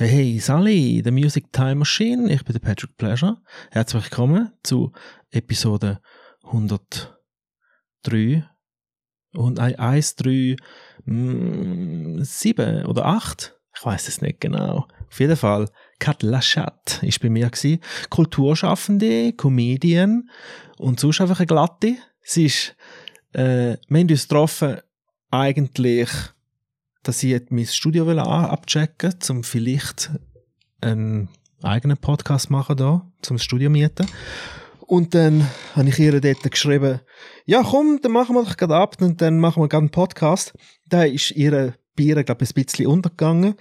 Hey, Sally, The Music Time Machine. Ich bin der Patrick Pleasure. Herzlich willkommen zu Episode 103 und 1, 3, 7 oder 8. Ich weiß es nicht genau. Auf jeden Fall, Kat Lachat ist bei mir gewesen. Kulturschaffende, Comedian und sonst einfach eine Glatte. Sie ist, äh, wir haben uns getroffen, eigentlich dass ich mein Studio abchecken will, um vielleicht einen eigenen Podcast machen da, zum Studio mieten. Und dann habe ich ihr dort geschrieben, ja komm, dann machen wir doch gerade ab und dann machen wir gerade einen Podcast. Da ist ihre Bier, glaube ich, ein bisschen untergegangen.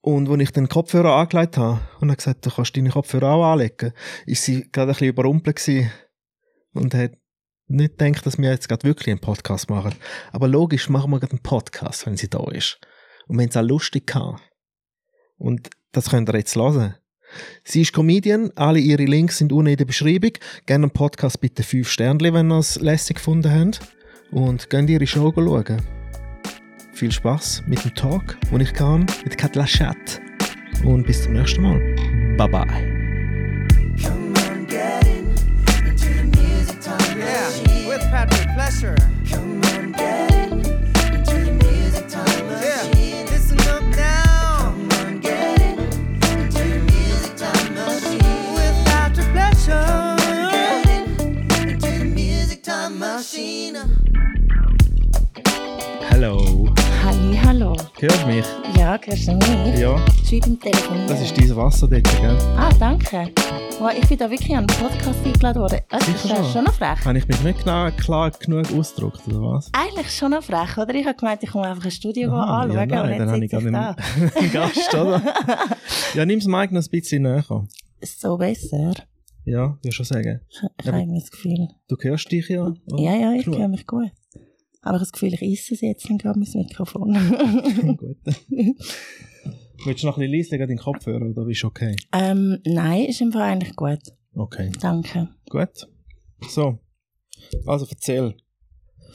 Und als ich den Kopfhörer angelegt habe und habe gesagt, du kannst deine Kopfhörer auch anlegen, ist sie gerade ein bisschen überrumpelt und hat nicht denkt, dass wir jetzt gerade wirklich einen Podcast machen. Aber logisch machen wir gerade einen Podcast, wenn sie da ist. Und haben es auch lustig gehabt. Und das könnt ihr jetzt hören. Sie ist Comedian, alle ihre Links sind unten in der Beschreibung. Gerne einen Podcast bitte 5 Sterne, wenn ihr es lässig gefunden habt. Und könnt ihre Show schauen. Viel Spaß mit dem Talk, den ich kann, mit Kat Lachat. Und bis zum nächsten Mal. Bye bye. Patrick Pleasure. Come on, get in. into the music time machine. Yeah, listen up now. Come on, get in. into the music time machine. With Patrick Pleasure. Get in. into the music time machine. Hallo. Halli, hallo. Hörst mich? Ja, hörst du mich? Ja. Schreib im Telefon. Das ist dein Wasser dort, gell? Ah, danke. Wow, ich bin da wirklich an einen Podcast eingeladen worden. Das ist schon. schon noch frech. Habe ich mich nicht klar, klar genug ausgedrückt, oder was? Eigentlich schon noch frech, oder? Ich habe gemeint, ich komme einfach ein Studio Aha, anschauen ja, nein, und dann habe ich einen Gast, oder? ja, nimm es mal ein bisschen näher. So besser. Ja, würde schon sagen. Ich, ich habe das Gefühl. Du hörst dich ja? Oder? Ja, ja, ich höre mich gut. Aber ich habe das Gefühl, ich esse es jetzt nicht gerade mein Mikrofon. gut. Willst du noch ein bisschen leiser den Kopfhörer oder ist okay? Ähm, nein, ist im Fall eigentlich gut. Okay. Danke. Gut. So. Also erzähl.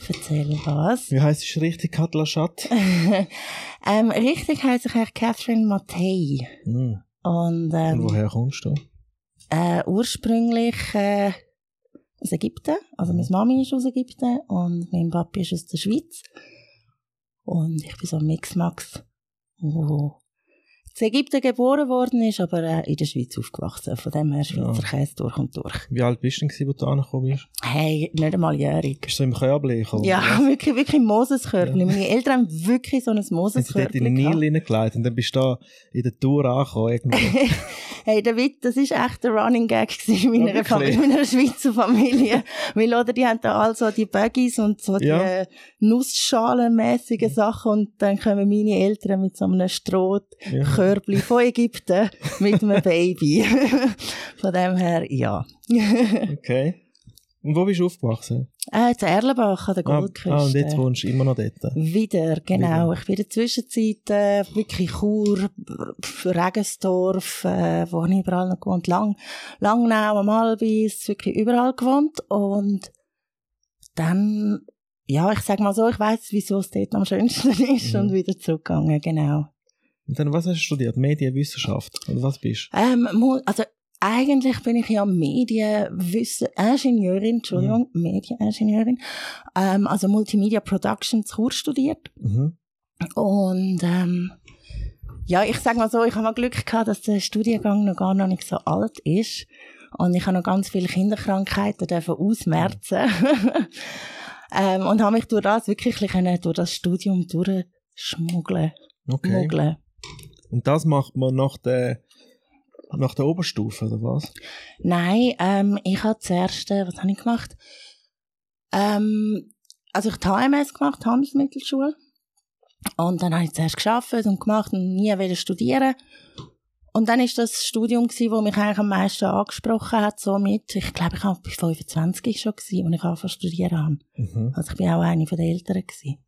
Erzähl was? Wie heisst es richtig, Katla Schatt? ähm, richtig heisst ich eigentlich Catherine Mattei. Mm. Und, ähm, Und woher kommst du? Äh, ursprünglich äh, aus Ägypten. Also meine Mami ist aus Ägypten und mein Papi ist aus der Schweiz. Und ich bin so ein Mixmax, wo in Ägypten geboren worden ist, aber äh, in der Schweiz aufgewachsen. Von dem her Schweizer ja. Käse durch und durch. Wie alt bist du denn, als du angekommen bist? Hey, nicht einmal jährig. Bist du im Körbli? Ja, wirklich, wirklich Moseskörbli. Ja. Meine Eltern haben wirklich so ein Moseskörbli Sind sie dort in den Nil und dann bist du da in der Tour angekommen hey, David, das war echt der Running Gag in meiner, Familie, meiner Schweizer Familie. Weil, oder, die haben da also die Buggies und so ja. die Nussschalenmäßigen Sachen und dann kommen meine Eltern mit so einem Stroh ja. Körbli von Ägypten mit einem Baby. von dem her, ja. okay. Und wo bist du aufgewachsen? Äh, in Erlenbach an der Goldküste. Ah, ah, und jetzt wohnst du immer noch dort? Wieder, genau. Wieder. Ich bin in der Zwischenzeit äh, wirklich Chur, Regensdorf, äh, wo ich überall noch gewohnt. Lang, Langnau, am Albis, wirklich überall gewohnt. Und dann, ja, ich sag mal so, ich weiss, wieso es dort am schönsten ist mhm. und wieder zurückgegangen, genau. Und dann, was hast du studiert? Medienwissenschaft? Oder was bist du? Ähm, also, eigentlich bin ich ja Medieningenieurin, Entschuldigung, mhm. Medieningenieurin, ähm, also Multimedia Productions Kurs studiert. Mhm. Und ähm, ja, ich sage mal so, ich habe mal Glück gehabt, dass der Studiengang noch gar noch nicht so alt ist. Und ich habe noch ganz viele Kinderkrankheiten dürfen ausmerzen. ähm, und habe mich durch das wirklich durch das Studium durchschmuggeln. Okay. Und das macht man nach der, nach der Oberstufe, oder was? Nein, ähm, ich habe zuerst, äh, was habe ich gemacht? Ähm, also ich habe HMS gemacht, Handelsmittelschule. Und dann habe ich zuerst geschafft und gemacht und nie wieder studieren. Und dann ist das Studium gewesen, das mich eigentlich am meisten angesprochen hat, so mit, ich glaube, ich war bei 25 schon gewesen, als ich angefangen studieren habe. Mhm. Also ich bin auch eine der Älteren gewesen.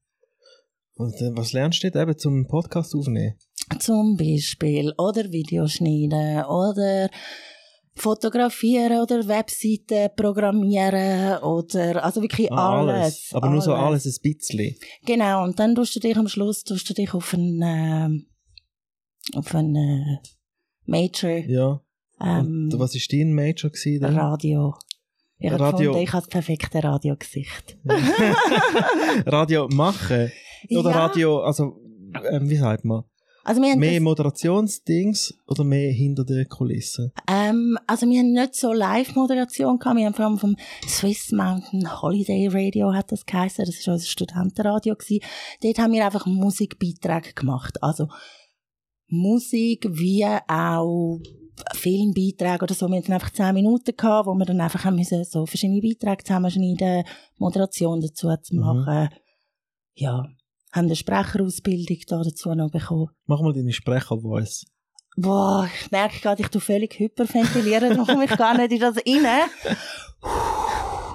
Und äh, was lernst du dort eben zum Podcast aufnehmen? Zum Beispiel. Oder Videoschneiden. Oder fotografieren oder Webseiten programmieren oder also wirklich ah, alles. alles. Aber alles. nur so alles ein bisschen. Genau, und dann tust du dich am Schluss tust du dich auf einen, äh, auf einen äh, Major Ja. ähm, Und was war dein Major? Gewesen, dann? Radio. Ich Radio. gefunden, ich habe das perfekte Radiogesicht. Radio machen? Oder Ja. Radio, also, ähm, wie sagt man? Also wir haben Mehr das, Moderationsdings oder mehr hinter den Kulissen? ähm, also wir haben nicht so Live-Moderation gehabt, wir haben vor allem vom Swiss Mountain Holiday Radio hat das geheißen, das war unser Studentenradio gewesen. Dort haben wir einfach Musikbeiträge gemacht, also Musik wie auch Filmbeiträge oder so. Wir hatten einfach 10 Minuten gehabt, wo wir dann einfach haben müssen, so verschiedene Beiträge zusammenschneiden, Moderation dazu zu Mhm. machen. Ja, haben eine Sprecherausbildung da dazu noch bekommen. Mach mal deine Sprecher-Voice. Boah, ich merke gerade, ich tu völlig hyperventilieren, darum komme ich gar nicht in das rein.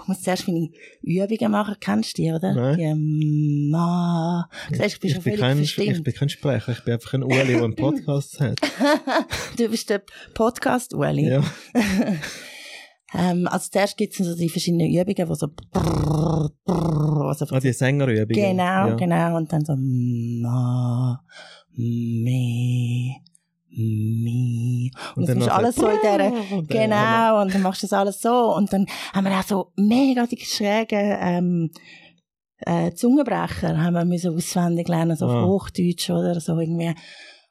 Ich muss zuerst meine Übungen machen, kennst du die, oder? Nein. Die, ähm, Ma. Siehst, du bist ich, bin kein, ich bin kein Sprecher, ich bin einfach ein Uli, der einen Podcast hat. Du bist der Podcast-Ueli. Ja. Ähm, also zuerst gibt es so die verschiedenen Übungen, wo so brrr, brrr, also Ah, die Sängerübungen. Genau, ja. genau. Und dann so ma, me, mi. Und, das dann musst noch du alles so in dieser, Und genau. Und dann machst du das alles so. Und dann haben wir auch so mega die schrägen, ähm, äh, Zungenbrecher haben wir müssen auswendig lernen, so auf Ah. Hochdeutsch oder so irgendwie.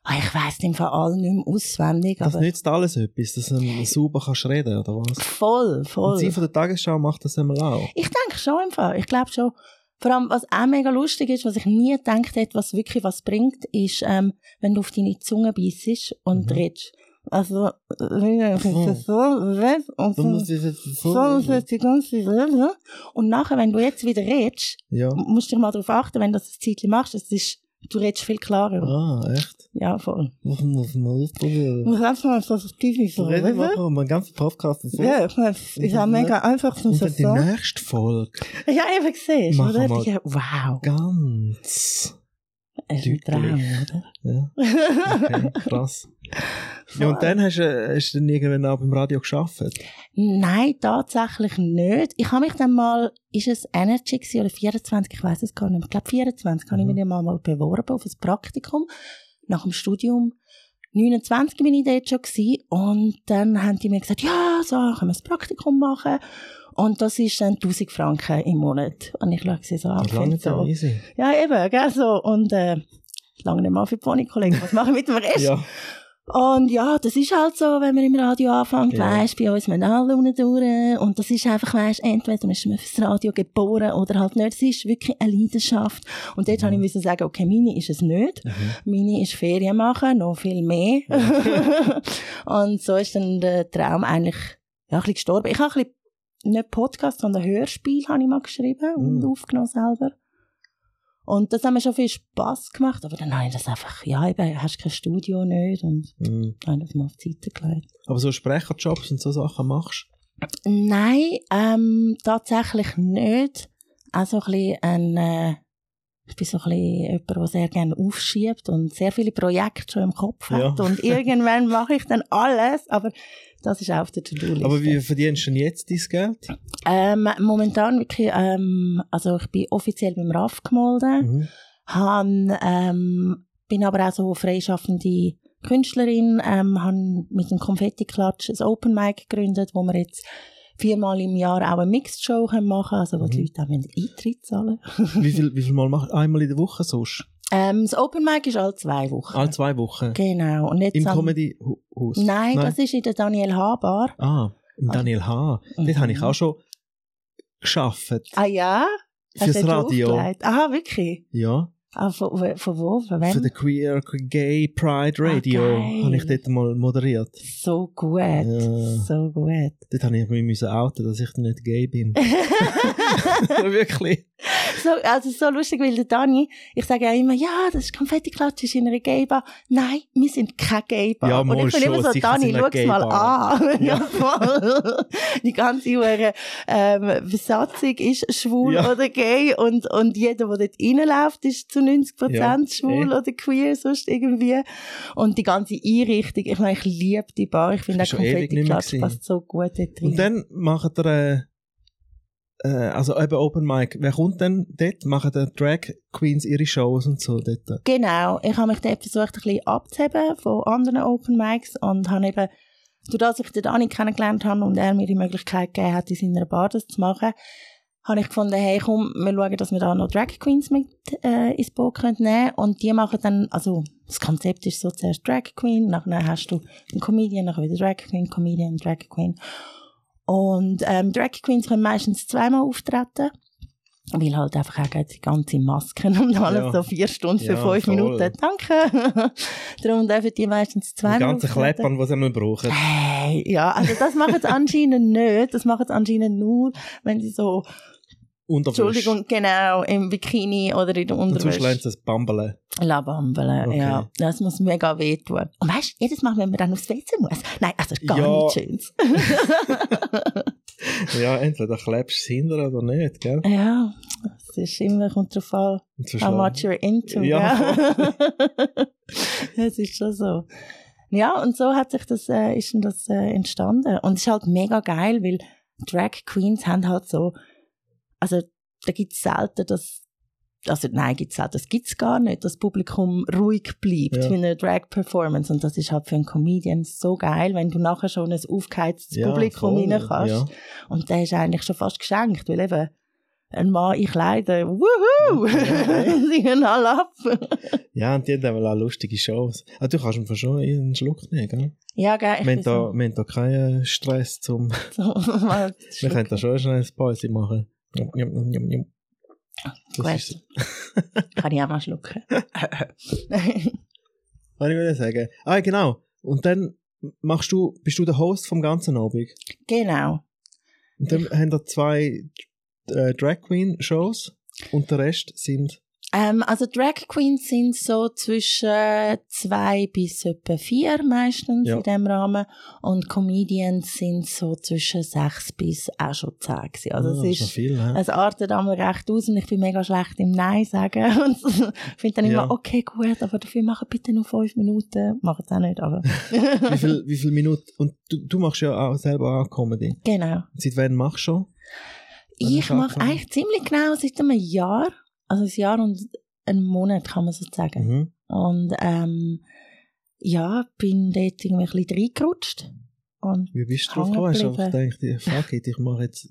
Ah, ich weiss im Fall alle nicht mehr auswendig, Das aber nützt alles etwas, dass du sauber kannst reden, oder was? voll, Und voll. sie von der Tagesschau macht das einmal auch. Ich denke schon im Fall. Ich glaube schon. Vor allem, was auch mega lustig ist, was ich nie gedacht hätte, was wirklich was bringt, ist, ähm, wenn du auf deine Zunge beißt und Mhm. redest. Also, wenn so und Du so, musst es jetzt so so. ist die ganze Rede. Und nachher, wenn du jetzt wieder redest, Ja. musst du dich mal darauf achten, wenn du das ein Zeitchen machst, es ist, du redest viel klarer. Ah, echt? Ja, voll. Muss muss man ausprobieren. Du musst einfach mal so tief so Reden wir mal einen ganzen Podcast davon. Ja, ich meine, ist auch mega einfach so Und zu dann die sagen. nächste Folge Ja, eben gesehen, oder? Ja, Wow. ganz. Ein Traum, oder? Ja. Okay, krass. Ja, und dann hast du, hast du dann irgendwann auch beim Radio geschafft. Nein, tatsächlich nicht. Ich habe mich dann mal, ist es Energy gewesen oder 24, ich weiß es gar nicht mehr. Ich glaube 24 habe ich Mhm. mich dann mal, mal beworben auf ein Praktikum nach dem Studium. 29 bin ich dort schon gewesen. und dann haben die mir gesagt, ja, so, können wir ein Praktikum machen. Und das ist dann 1000 Franken im Monat. Und ich schaue sie so an. Das ist so so. easy. Ja, eben, gell, so. Und, äh, lange nicht mal für die Pony-Kollegen. Was machen wir mit dem Rest? Ja. Und ja, das ist halt so, wenn man im Radio anfängt, Ja. weisst, bei uns müssen alle unten durch. Und das ist einfach, weisst, entweder ist man fürs Radio geboren oder halt nicht. Es ist wirklich eine Leidenschaft. Und dort Mhm. habe ich müssen sagen, okay, meine ist es nicht. Meine ist Ferien machen, noch viel mehr. und so ist dann der Traum eigentlich, ja, ein bisschen gestorben. Ich habe ein bisschen, nicht Podcast, sondern Hörspiel habe ich mal geschrieben und Mhm. aufgenommen selber. Und das hat mir schon viel Spass gemacht, aber dann habe ich das einfach, ja, eben, hast kein Studio nicht und Mhm. habe das mal auf die Seite gelegt. Aber so Sprecherjobs und so Sachen machst Nein, ähm, tatsächlich nicht. Auch so ein bisschen ein, äh, ich bin so ein bisschen jemand, der sehr gerne aufschiebt und sehr viele Projekte schon im Kopf hat. Ja. Und irgendwann mache ich dann alles, aber das ist auch auf der To-Do-Liste. Aber wie verdienst du denn jetzt dein Geld? Ähm, momentan wirklich, ähm, also ich bin offiziell beim RAF gemolden. Mhm. Han, ähm, bin aber auch so freischaffende Künstlerin, ähm, han mit dem Konfetti-Klatsch ein Open Mic gegründet, wo wir jetzt viermal im Jahr auch eine Mixed Show können machen also wo die Mhm. Leute auch Eintritt zahlen Wie viel, wie viel Mal machst du? Einmal in der Woche sonst? Ähm, Das Open Mic ist alle zwei Wochen. Alle zwei Wochen? Genau. Und jetzt Im Comedy-Haus? Nein, das ist in der Daniel H. Bar. Ah, im Daniel H. Dort Mhm. habe ich auch schon geschafft. Ah ja? Hast Fürs dort Radio. aufgelegt? Aha, wirklich? Ja. Ah, von, von, von wo? Von wem? Für den Queer Gay Pride Radio Ah, habe ich dort mal moderiert. so gut. Ja. So gut. Dort habe ich mich müssen outen, dass ich nicht gay bin. Wirklich. So, also so lustig, weil der Dani, ich sage ja immer, ja, das ist Konfettiklatsch, ist in einer Gaybar. Nein, wir sind keine Gaybar. Ja, Und ich bin immer so, Dani, schau's mal an. Ja, voll. Die ganze Hure, ähm, Besatzung ist schwul Ja. oder gay und, und jeder, der dort reinläuft, ist zu 90 Prozent Ja, schwul eh. oder queer, sonst irgendwie. Und die ganze Einrichtung, ich meine, ich liebe die Bar, ich finde auch Konfettiklatsch passt so gut dort rein. Und dann macht er, äh, also eben Open Mic, wer kommt denn dort? Machen die Drag Queens ihre Shows und so dort? Genau, ich habe mich dort versucht, ein bisschen abzuheben von anderen Open Mics und habe eben, durch das ich den Dani kennengelernt habe und er mir die Möglichkeit gegeben hat, in seiner Bar das zu machen, habe ich gefunden, hey, komm, wir schauen, dass wir da noch Drag Queens mit äh, ins Boot können nehmen und die machen dann, also das Konzept ist so zuerst Drag Queen, nachher hast du einen Comedian, nachher wieder Drag Queen, Comedian, Drag Queen und ähm, Drag Queens können meistens zweimal auftreten, weil halt einfach auch die ganze Masken und alles Ja. so vier Stunden für Ja, fünf voll. Minuten, danke. Darum dürfen die meistens Die zweimal ganzen. Kleppern, die sie noch brauchen. Hey, ja, also das machen sie anscheinend nicht. Das machen sie anscheinend nur, wenn sie so, Unterwäsche. Entschuldigung, genau, im Bikini oder in der Und sonst Unterwäsche. sie das Bambeln. Labambeln, Okay. ja. Das muss mega wehtun. Und weißt du, jedes Mal, wenn man dann aufs WC muss. Nein, also gar Ja. nicht schönes. Ja, entweder klebst du es hinter oder nicht, gell? ja, es ist immer, kommt drauf an, how much you're into. Ja. Ja. das ist schon so. Ja, und so hat sich das, äh, ist das äh, entstanden. Und es ist halt mega geil, weil Drag Queens haben halt so, also da gibt es selten, dass, also nein, gibt's selten, das gibt's gar nicht, dass das Publikum ruhig bleibt Ja. für eine Drag-Performance. Und das ist halt für einen Comedian so geil, wenn du nachher schon ein aufgeheiztes Ja, Publikum voll, rein kannst. ja. Und der ist eigentlich schon fast geschenkt, weil eben ein Mann in Kleidern, wuhu, singen alle ab. Ja, und die haben auch lustige Shows. Ah, du kannst einfach schon einen Schluck nehmen, gell? ja, geil. ich Wir haben, da, so- wir haben da keinen Stress, zum, wir können da schon schnell ein Pause machen. Kann ich auch mal schlucken. was ich will sagen. Ah, genau. Und dann machst du, bist du der Host vom ganzen Abend. genau. Und dann haben da zwei äh, Drag Queen Shows und der Rest sind Ähm, also Drag Queens sind so zwischen zwei bis etwa vier meistens Ja. in dem Rahmen und Comedians sind so zwischen sechs bis auch schon zehn gewesen. Also Ah, es ist viel, es artet einmal recht aus und ich bin mega schlecht im Nein sagen. Und finde dann immer, Ja. okay, gut, aber dafür machen bitte nur fünf Minuten. Machen es auch nicht, aber. wie viel, wie viel Minuten? Und du, du machst ja auch selber auch Comedy. genau. Seit wann machst du schon? Ich mache eigentlich ziemlich genau seit einem Jahr. Also ein Jahr und einen Monat kann man so sagen. Mhm. Und ähm, ja, bin dort irgendwie ein bisschen reingerutscht. Und Wie bist du drauf gekommen? Hast du einfach gedacht, fuck it, ich mache jetzt,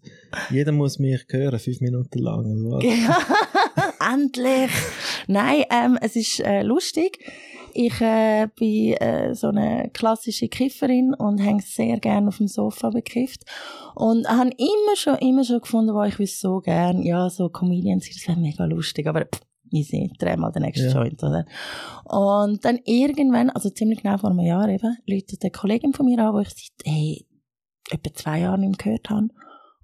jeder muss mich hören, fünf Minuten lang. Endlich! Nein, ähm, es ist äh, lustig. Ich äh, bin äh, so eine klassische Kifferin und hänge sehr gerne auf dem Sofa bekifft. Und habe immer schon, immer schon gefunden, wo ich will so gern, ja, so Comedians, das wäre mega lustig, aber pff, easy, dreh mal den nächsten Ja. Joint, oder? Und dann irgendwann, also ziemlich genau vor einem Jahr eben, läutet eine Kollegin von mir an, wo ich seit, hey, etwa zwei Jahren nicht mehr gehört habe.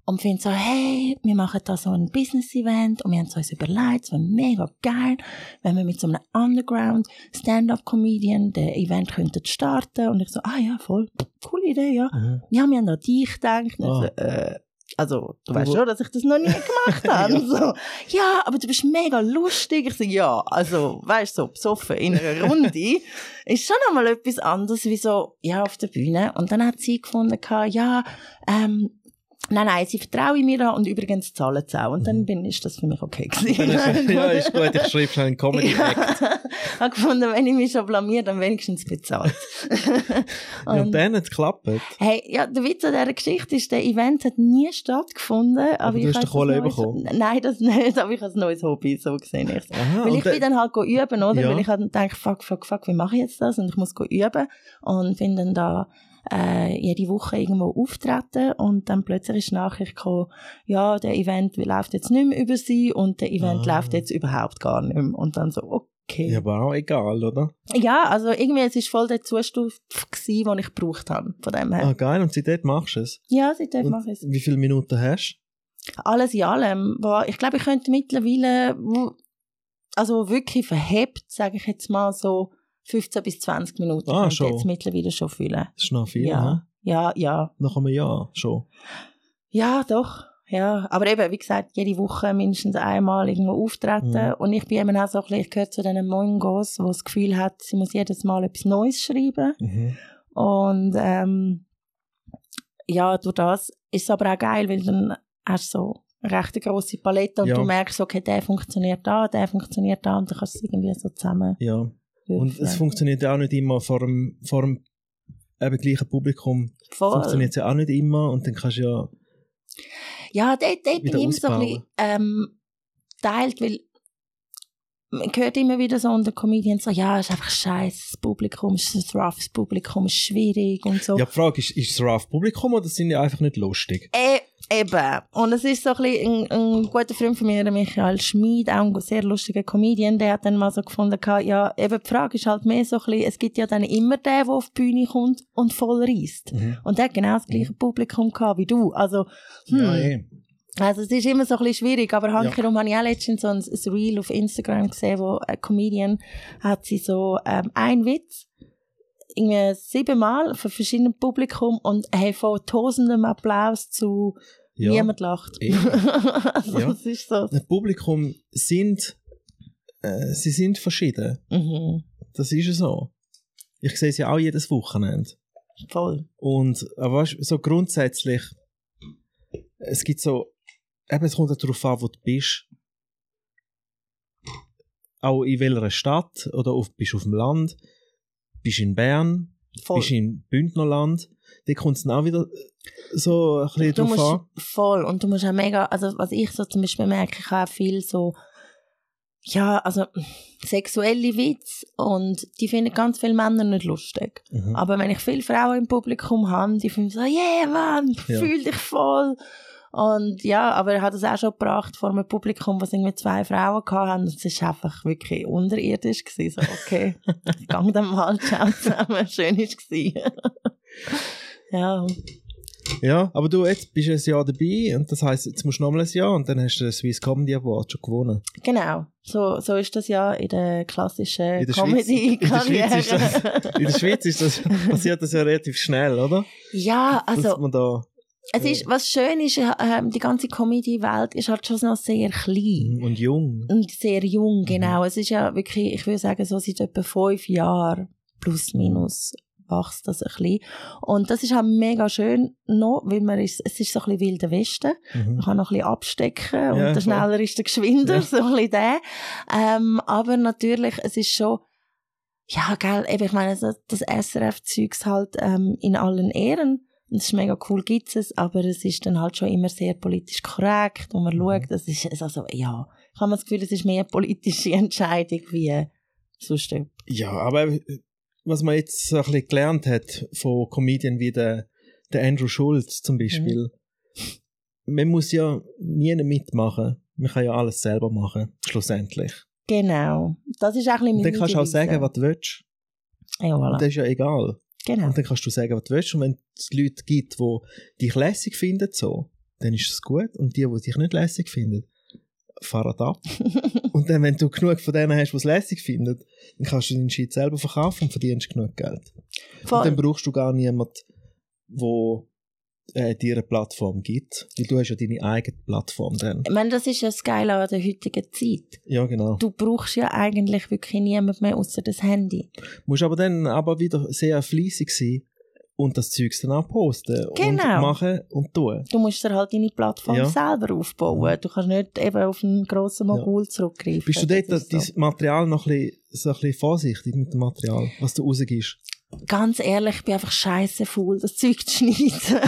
Und finde so, hey, wir machen da so ein Business-Event und wir haben es uns überlegt, es wäre mega geil, wenn wir mit so einem Underground-Stand-Up-Comedian den Event könnten starten. Und ich so, ah ja, voll, coole Idee, ja. Mhm. Ja, wir haben an dich gedacht. Und ich Ah. so, äh, also, du Du weißt schon, dass ich das noch nie gemacht habe. Ja. So, ja, aber du bist mega lustig. Ich so, ja, also, weißt du, so besoffen in einer Runde ist schon einmal etwas anderes wie so, ja, auf der Bühne. Und dann hat sie gefunden, ja, ähm, Nein, nein, sie vertrauen mir und übrigens zahlen sie auch. Und dann Mhm. bin, ist das für mich okay gewesen. ja, ist gut, ich schreibe schnell einen comedy Ja, act habe gefunden, wenn ich mich schon blamier, dann wenigstens bezahlt. Ja, und dann hat es geklappt. Hey, ja, der Witz an dieser Geschichte ist, der Event hat nie stattgefunden. Aber, Aber du ich hast den Kohle bekommen? Nein, das nicht, aber ich habe ein neues Hobby, so gesehen. Ich. Aha, Weil und ich bin dann halt üben, oder? Ja. Weil ich halt gedacht, fuck, fuck, fuck, wie mache ich jetzt das? Und ich muss üben. Und bin dann da äh, jede Woche irgendwo auftreten und dann plötzlich ist die Nachricht gekommen, ja, der Event läuft jetzt nicht mehr über sie und der Event Ah. läuft jetzt überhaupt gar nicht mehr. Und dann so, okay. ja, aber auch egal, oder? Ja, also irgendwie, es ist voll der Zustand gewesen, den ich gebraucht habe, von dem her. Ah, geil, und seitdem machst du es. Ja, seitdem Und mache ich es. wie viele Minuten hast Alles in allem. Ich glaube, ich könnte mittlerweile, also wirklich verhebt, sage ich jetzt mal so 15 bis 20 Minuten. Ah, schon. jetzt mittlerweile schon fühlen. Das ist noch viel, Ja. ne? Ja, ja. Nach einem Jahr schon. Ja, doch. Ja, aber eben, wie gesagt, jede Woche mindestens einmal irgendwo auftreten. Mhm. Und ich bin eben auch so ein bisschen, ich gehöre zu diesen Mongos, die das Gefühl hat, sie muss jedes Mal etwas Neues schreiben. Mhm. Und ähm, ja, durch das ist es aber auch geil, weil dann hast du so eine recht grosse Palette und Ja. du merkst, okay, der funktioniert da, der funktioniert da und dann kannst du es irgendwie so zusammen Ja. Und es würfeln. funktioniert ja auch nicht immer vor dem, vor dem eben gleichen Publikum. Voll. Funktioniert ja auch nicht immer und dann kannst du ja, Ja, dort, dort bin ich immer so ein bisschen ähm, teilt, weil man hört immer wieder so unter Comedians so, ja, es ist einfach scheiße, das Publikum ist ein roughes Publikum, ist schwierig und so. ja, die Frage ist, ist es rough Publikum oder sind die einfach nicht lustig? Äh, eben. Und es ist so ein, bisschen ein, ein guter Freund von mir, der Michael Schmid, auch ein sehr lustiger Comedian, der hat dann mal so gefunden, ja, eben die Frage ist halt mehr so ein bisschen, es gibt ja dann immer den, der auf die Bühne kommt und voll reißt. Mhm. Und der hat genau das gleiche Publikum gehabt wie du. Also, hm. Ja, eh. Also es ist immer so ein bisschen schwierig, aber handherum habe ich auch letztens so ein, ein Reel auf Instagram gesehen, wo ein Comedian hat sie so ähm, ein Witz irgendwie siebenmal für verschiedene Publikum und hey, von tausendem Applaus zu Ja. niemand lacht. Also Ja. es ist so. Das Publikum sind, äh, sie sind verschieden. Mhm, Das ist ja so. Ich sehe es ja auch jedes Wochenende. voll. Und, aber weißt, so grundsätzlich, es gibt so, eben, es kommt darauf an, wo du bist. Auch in welcher Stadt, oder auf, bist du auf dem Land, bist du in Bern, voll. bist im Bündnerland, da kommt es auch wieder so ein bisschen Du drauf musst an. voll und du musst auch mega, also was ich so zum Beispiel merke, ich habe auch viel so, ja, also sexuelle Witze und die finden ganz viele Männer nicht lustig. Mhm. Aber wenn ich viele Frauen im Publikum habe, die finden so, yeah, Mann, Ja. fühl dich voll. Und ja, aber er hat es auch schon gebracht vor einem Publikum, was irgendwie zwei Frauen hatten. Und es war einfach wirklich unterirdisch. Gewesen. So, okay, ich gehe dann mal, ciao zusammen, schön war es. ja, Ja, aber du, jetzt bist du ein Jahr dabei und das heisst, jetzt musst du nochmal ein Jahr und dann hast du den Swiss Comedy Award schon gewonnen. genau. So, so ist das ja in der klassischen In in Comedy-Karriere. Schweiz ist das- In der Schweiz ist das, passiert das ja relativ schnell, oder? ja, Dass also man da, es ist, was schön ist, ähm, die ganze Comedy-Welt ist halt schon noch sehr klein. und jung. Und sehr jung, genau. Es ist ja wirklich, ich würde sagen, so seit etwa fünf Jahren plus minus wächst das ein bisschen. Und das ist auch mega schön noch, weil man ist, es ist so ein bisschen wilder Westen. Mhm. Man kann noch ein bisschen abstecken und Ja, der voll. schneller ist der geschwinder, Ja. so ein bisschen der. Ähm, aber natürlich, es ist schon, ja, gell, eben, ich meine, das SRF-Zeugs halt ähm, in allen Ehren. Und es ist mega cool, gibt es, aber es ist dann halt schon immer sehr politisch korrekt und man Mhm. schaut, das ist, es also, ja, ich habe das Gefühl, es ist mehr eine politische Entscheidung wie sonst. Ja, aber äh, was man jetzt ein bisschen gelernt hat von Comedian wie der, der Andrew Schulz zum Beispiel, man muss ja nie mitmachen. Man kann ja alles selber machen, schlussendlich. Genau. Das ist auch ein bisschen dann kannst du auch sagen, was du willst. Ja, voilà. das ist ja egal. Genau. Und dann kannst du sagen, was du willst. Und wenn es Leute gibt, die dich lässig finden, so, dann ist es gut. Und die, die dich nicht lässig finden, fahren ab. und dann, wenn du genug von denen hast, die es lässig finden, dann kannst du den Shit selber verkaufen und verdienst genug Geld. Und dann Voll. brauchst du gar niemanden, der äh, dir eine Plattform gibt. Weil du hast ja deine eigene Plattform dann. Ich meine, das ist ja das Geile an der heutigen Zeit. Ja, genau. Du brauchst ja eigentlich wirklich niemand mehr außer das Handy. musst aber dann aber wieder sehr fleissig sein und das Zeugs dann auch posten und Genau. machen und tun. Du musst dir halt deine Plattform Ja. selber aufbauen. Du kannst nicht eben auf einen grossen Mogul zurückgreifen. Bist du dort, Das dein so. Material noch ein bisschen, so ein bisschen vorsichtig mit dem Material, was du rausgibst? Ganz ehrlich, ich bin einfach scheiße faul, das Zeug zu schneiden.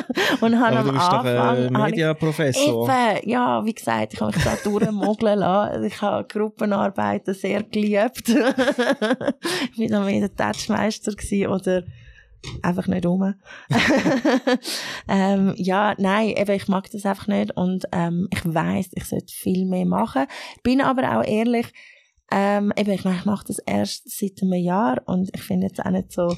Und habe am doch Anfang... ein habe ich- Mediaprofessor. Eben, ja, wie gesagt, ich habe mich da durchmogeln lassen. Ich habe Gruppenarbeiten sehr geliebt. ich war dann mehr der Touchmeister gewesen oder einfach nicht rum. ähm, ja, nein, eben, ich mag das einfach nicht und ähm, ich weiß, ich sollte viel mehr machen. Bin aber auch ehrlich, ähm, eben, ich, meine, ich mache das erst seit einem Jahr und ich finde jetzt auch nicht so,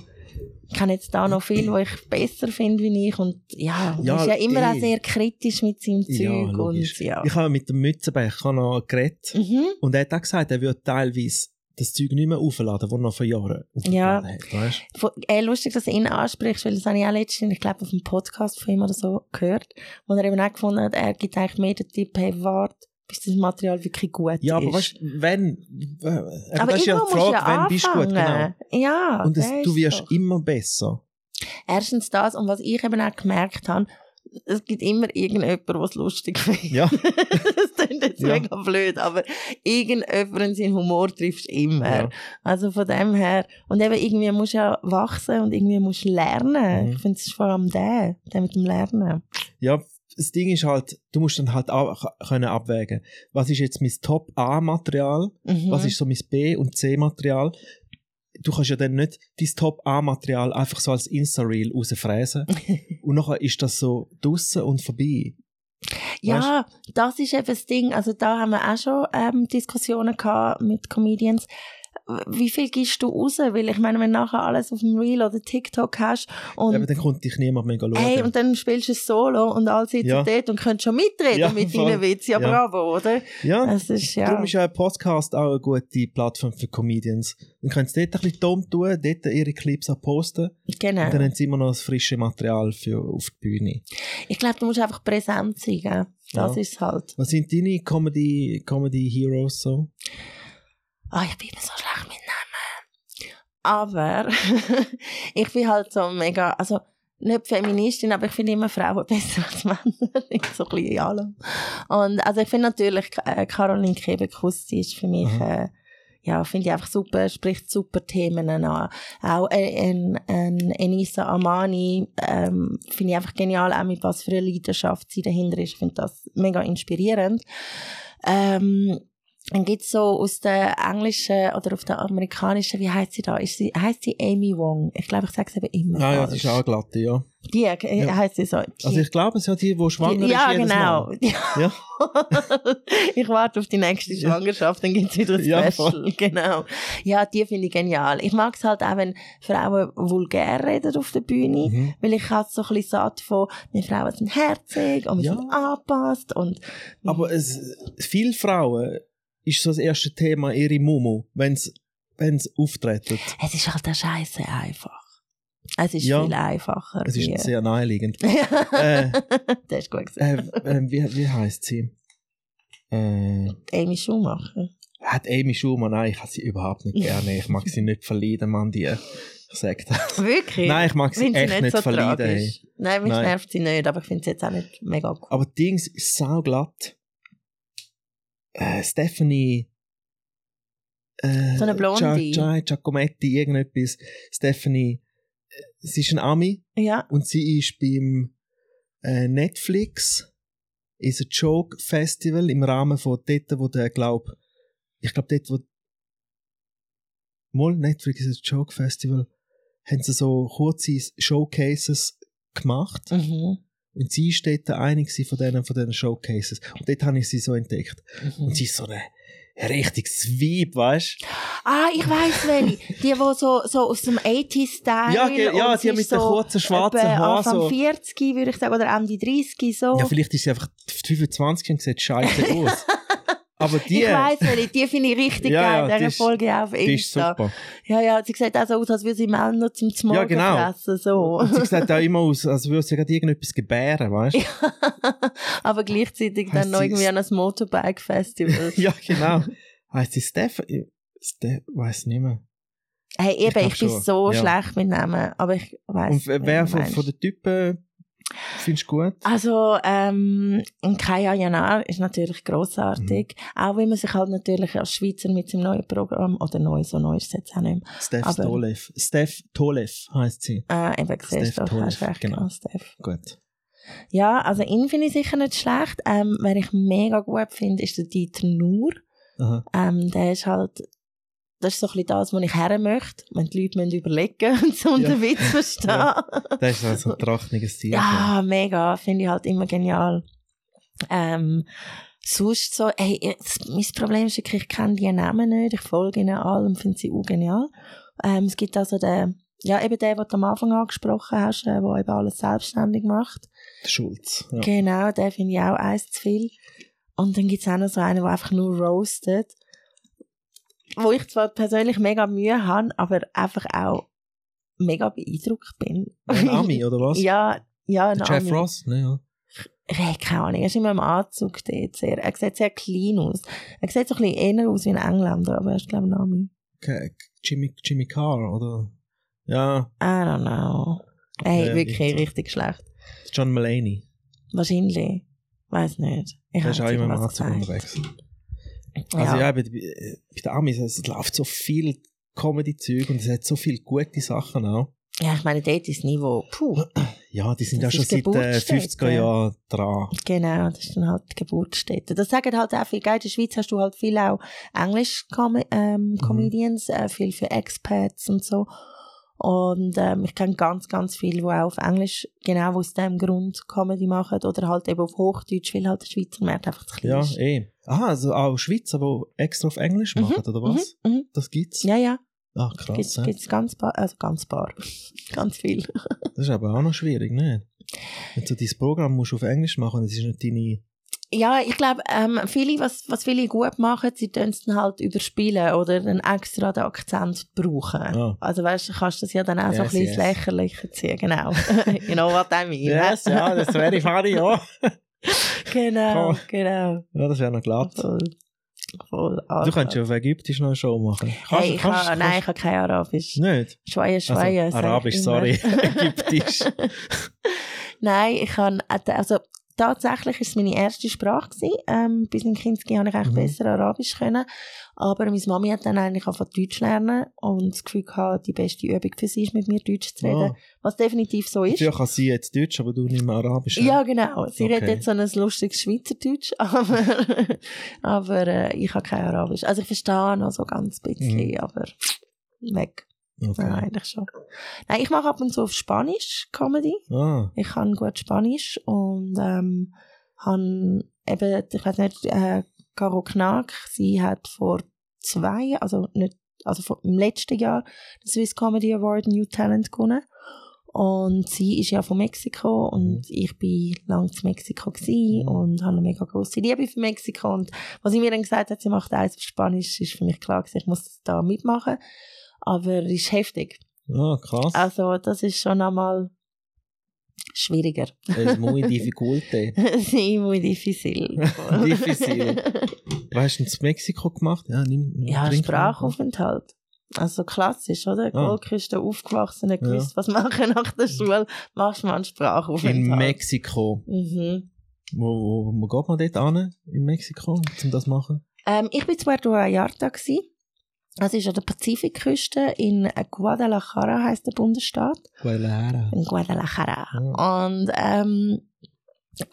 ich kann jetzt da noch viel, wo ich besser finde wie ich und ja, man Ja, ist ja immer eh. auch sehr kritisch mit seinem Ja, Zeug logisch. und ja. Ich habe mit dem Mützenbecher noch geredet Mhm. und er hat auch gesagt, er würde teilweise das Zeug nicht mehr aufladen, das er noch vor Jahren Ja. hat. Weißt? Von- Äh, lustig, dass du ihn ansprichst, weil das habe ich auch letztens, ich glaube, auf einem Podcast von ihm oder so gehört, wo er eben auch gefunden hat, er gibt eigentlich mehr den Tipp, hey, warte, bis das Material wirklich gut Ja, ist. aber weißt du, wenn. äh, Aber aber das ist ja die Frage, ja wenn bist du gut, genau. Ja, Und das du wirst doch. immer besser. Erstens das, und was ich eben auch gemerkt habe, es gibt immer irgendjemand, der es lustig findet. Ja. das klingt jetzt Ja. mega blöd, aber irgendjemand seinen Humor trifft immer. Ja. Also von dem her. Und eben irgendwie musst du ja wachsen und irgendwie musst du lernen. Mhm. Ich finde, es ist vor allem der, der mit dem Lernen. Ja, das Ding ist halt, du musst dann halt ab, können abwägen. Was ist jetzt mein Top-A-Material? Mhm. Was ist so mein B- und C-Material? Du kannst ja dann nicht dein Top-A-Material einfach so als Insta-Reel rausfräsen. und nachher ist das so draussen und vorbei. Ja, das ist eben das Ding. Also da haben wir auch schon ähm, Diskussionen gehabt mit Comedians. Wie viel gibst du raus? Weil ich meine, wenn du nachher alles auf dem Reel oder TikTok hast und Aber dann kommt dich niemand mega schauen. Hey, und dann spielst du ein Solo und alle sitzen Ja. dort und können schon mitreden Ja, mit deinen Witz. Ja, Ja. bravo, oder? ja, Es ist ja. darum ist ja ein Podcast auch eine gute Plattform für Comedians. Dann können sie dort ein bisschen dumm tun, dort ihre Clips auch posten. genau. Und dann haben sie immer noch das frische Material für auf die Bühne. Ich glaube, du musst einfach präsent sein. Gell? Das Ja. ist es halt. Was sind deine Comedy, Comedy Heroes so? Ah, ich bin so schlecht mit Namen. Aber ich bin halt so mega, also nicht Feministin, aber ich finde immer Frauen besser als Männer. so ein bisschen in allem. Und also ich finde natürlich, äh, Caroline Kebekus, die ist für mich, Aha. äh, ja, finde ich einfach super, spricht super Themen an. Auch äh, ein, ein Enisa Amani ähm, finde ich einfach genial, auch mit was für eine Leidenschaft sie dahinter ist. Ich finde das mega inspirierend. Ähm, dann gibt's so aus der englischen oder auf der amerikanischen, wie heißt sie da? Ist sie, heißt sie Amy Wong? Ich glaube, ich sage es eben immer ja, falsch. das ist auch glatte, ja. Die äh, Ja. heißt sie so. Die, Also ich glaube, es sind die, die schwanger die, ja, ist genau. Mal. Ja. Ja. ich warte auf die nächste Ja. Schwangerschaft, dann gibt's wieder ein Ja, Special. genau. Ja, die finde ich genial. Ich mag es halt auch, wenn Frauen vulgär reden auf der Bühne. Mhm. Weil ich halt so ein bisschen satt von, wir Frauen sind herzig und wir Ja. sind angepasst und Aber es, viele Frauen ist so das erste Thema ihre Mumu, wenn sie auftreten. es ist halt der Scheiße einfach. Es ist Ja. viel einfacher. Es ist sehr naheliegend. äh, das ist gut gesagt. äh, äh, wie, wie heisst sie? Äh, Amy Schumacher. hat Amy Schumann, nein, ich habe sie überhaupt nicht gerne. Ich mag sie nicht verleiden, Mann, die. Ich sag das. Wirklich? Nein, ich mag sie Finde echt nicht verleiden. Hey. tragisch. Nein, mich Nein. nervt sie nicht, aber ich finde sie jetzt auch nicht mega cool. Aber Dings ist sauglatt. Äh, Stephanie. Äh, So eine Blondie. Gia- Gia- Giacometti, irgendetwas. Stephanie. äh, Sie ist ein Ami Ja. und sie ist beim äh, Netflix is a Joke Festival im Rahmen von dort, wo der glaub, ich glaube dort, wo mal Netflix is a Joke Festival, haben sie so kurze Showcases gemacht. Mhm. Und sie ist dort eine von diesen, von diesen Showcases. Und dort habe ich sie so entdeckt. Mhm. Und sie ist so eine richtiges Weib, weißt du? Ah, ich weiss welche. Die, die so, so aus dem 80s-Style. Ja, ge- ja, die mit ist den so kurzen schwarzen Haaren. Anfang So. 40, würde ich sagen, oder Ende 30, so. Ja, vielleicht ist sie einfach 25 und sieht scheiße aus. Aber die, ich weiss welche, die finde ich richtig Ja, ja, geil, die diese Folge auf die ist Insta. super. Ja, ja, sie sieht auch so aus, als würde sie Männer zum Morgen Ja, genau. fressen, so. Und sie sieht auch immer aus, als würde sie gerade irgendetwas gebären, weißt du? Aber gleichzeitig dann noch irgendwie an einem Motorbike-Festival. Ja, genau. Heißt sie Steph? Steph, weiß nicht mehr. Hey, eben, glaub ich, bin schon, so ja. schlecht mit Namen, aber ich weiss. Und wer von, von den Typen findest du gut? Also, ähm, Kaya Janar ist natürlich grossartig. Mhm. Auch wenn man sich halt natürlich als Schweizer mit seinem neuen Programm, oder neu, so neu ist es jetzt auch nicht mehr. Steph Aber- Tolev. Steph Tolev heisst sie. Äh, eben siehst du, hast recht, genau. genau, Steph. Gut. Ja, also ihn finde ich sicher nicht schlecht. Ähm, wen ich mega gut finde, ist der Dieter Nuhr. Ähm, der ist halt, das ist so ein bisschen das, was ich her möchte. Wenn die Leute müssen überlegen und so einen Ja. Witz verstehen. Ja. Das ist also ein trachtiges Tier. Ja, mega. Finde ich halt immer genial. Ähm, sonst so, ey, jetzt, mein Problem ist wirklich, ich kenne die Namen nicht. Ich folge ihnen allen, finde sie auch genial. Ähm, es gibt also den, ja, eben den, den du am Anfang angesprochen hast, der eben alles selbstständig macht. Schulz. Ja. Genau, den finde ich auch eins zu viel. Und dann gibt es auch noch so einen, der einfach nur roastet. Wo ich zwar persönlich mega Mühe habe, aber einfach auch mega beeindruckt bin. Ein Ami, oder was? Ja, ja, ein Der Jeff Ami. Ross? Ne, ja. Ich habe keine Ahnung, er ist immer im Anzug dort. Sehr. Er sieht sehr clean aus. Er sieht so ein bisschen eher aus wie ein Engländer, aber er ist, glaube ich, ein Ami. Okay. Jimmy, Jimmy Carr, oder? Ja, I don't know. Hey, Ja, wirklich richtig. richtig schlecht. John Mulaney. Wahrscheinlich. Weiß nicht. Ich ist auch immer im irgendwas Anzug unterwegs. Also Ja. ja, bei, bei den Amis, es läuft so viel Comedy-Zeug und es hat so viele gute Sachen auch. ja, ich meine, dort ist das Niveau, puh, Ja, die sind Das ja schon seit äh, Geburtsstätte. 50er Jahren dran. genau, das ist dann halt die Geburtsstätte. Das sagen halt auch viel, gell, in der Schweiz hast du halt viel auch englisch -Com ähm, Comedians, äh, viel für Expats und so. Und ähm, ich kenne ganz, ganz viele, die auch auf Englisch genau aus dem Grund Comedy machen oder halt eben auf Hochdeutsch, weil halt der Schweizer Markt einfach zu klein Ja, ist. eh. Aha, also auch Schweizer, die extra auf Englisch machen, oder was? Mhm, mhm. Das gibt's? Ja, ja, Ah, krass. gibt's, ja. gibt's ganz paar, also ganz paar, ganz viel. Das ist aber auch noch schwierig, ne? Wenn du dein Programm musst auf Englisch machen, das ist nicht deine... Ja, ich glaube, ähm, viele, was, was viele gut machen, sie tun es dann halt überspielen oder einen extra den Akzent brauchen. Ah. Also weißt du, kannst das ja dann auch so ein Yes, bisschen yes. lächerlicher ziehen, genau. you know what I mean. Yes, ja, das wäre funny, ja. Genau, genau. Ja, das wäre noch glatt. Voll, voll Du kannst ja auf Ägyptisch noch eine Show machen. Kannst, Hey, ich kannst, kann, nein, ich habe kein Arabisch. Nicht? Schweie, Schweie. Also, sag ich Arabisch, sorry. Ägyptisch. Nein, ich kann, also tatsächlich ist es meine erste Sprache gewesen. Ähm, bis in Kinski habe ich eigentlich Mhm. besser Arabisch können. Aber meine Mami hat dann eigentlich angefangen Deutsch lernen und das Gefühl gehabt, die beste Übung für sie ist, mit mir Deutsch zu reden. Ah. Was definitiv so ist. Dafür kann sie jetzt Deutsch, aber du nicht mehr Arabisch. Ja, genau. Sie Okay. redet jetzt so ein lustiges Schweizerdeutsch, aber, aber äh, ich habe kein Arabisch. Also ich verstehe noch so ganz bisschen, Mhm. aber weg. Okay. Ja, eigentlich schon. Nein, ich mache ab und zu auf Spanisch Comedy. Ah, Ich kann gut Spanisch und ähm, han eben, ich weiß nicht, äh, Caro Knack, sie hat vor zwei, also nicht, also vor, im letzten Jahr den Swiss Comedy Award New Talent gewonnen. Und sie ist ja von Mexiko und ich bin lang zu Mexiko Mhm. und habe eine mega große Liebe für Mexiko. Und was sie mir dann gesagt hat, sie macht alles auf Spanisch, ist für mich klar gewesen, ich muss da mitmachen. Aber es ist heftig. ah krass. Also, das ist schon einmal schwieriger. Es muy dificulte. Sí, muy difícil. Difícil. Was hast du denn zu Mexiko gemacht? Ja, nimm, ja. Sprachaufenthalt. Also klassisch, oder? Ah. Golk ist der Aufgewachsene gewusst, was machen nach der Schule, machst du mal einen Sprachaufenthalt. In Mexiko. Mhm. Wo, wo, wo geht man dort an? In Mexiko, um das zu machen? Ähm, ich war in Puerto Vallarta. gsi. Das ist an der Pazifikküste in Guadalajara, heißt der Bundesstaat. Guadalajara. in Guadalajara. Ah. Und ähm,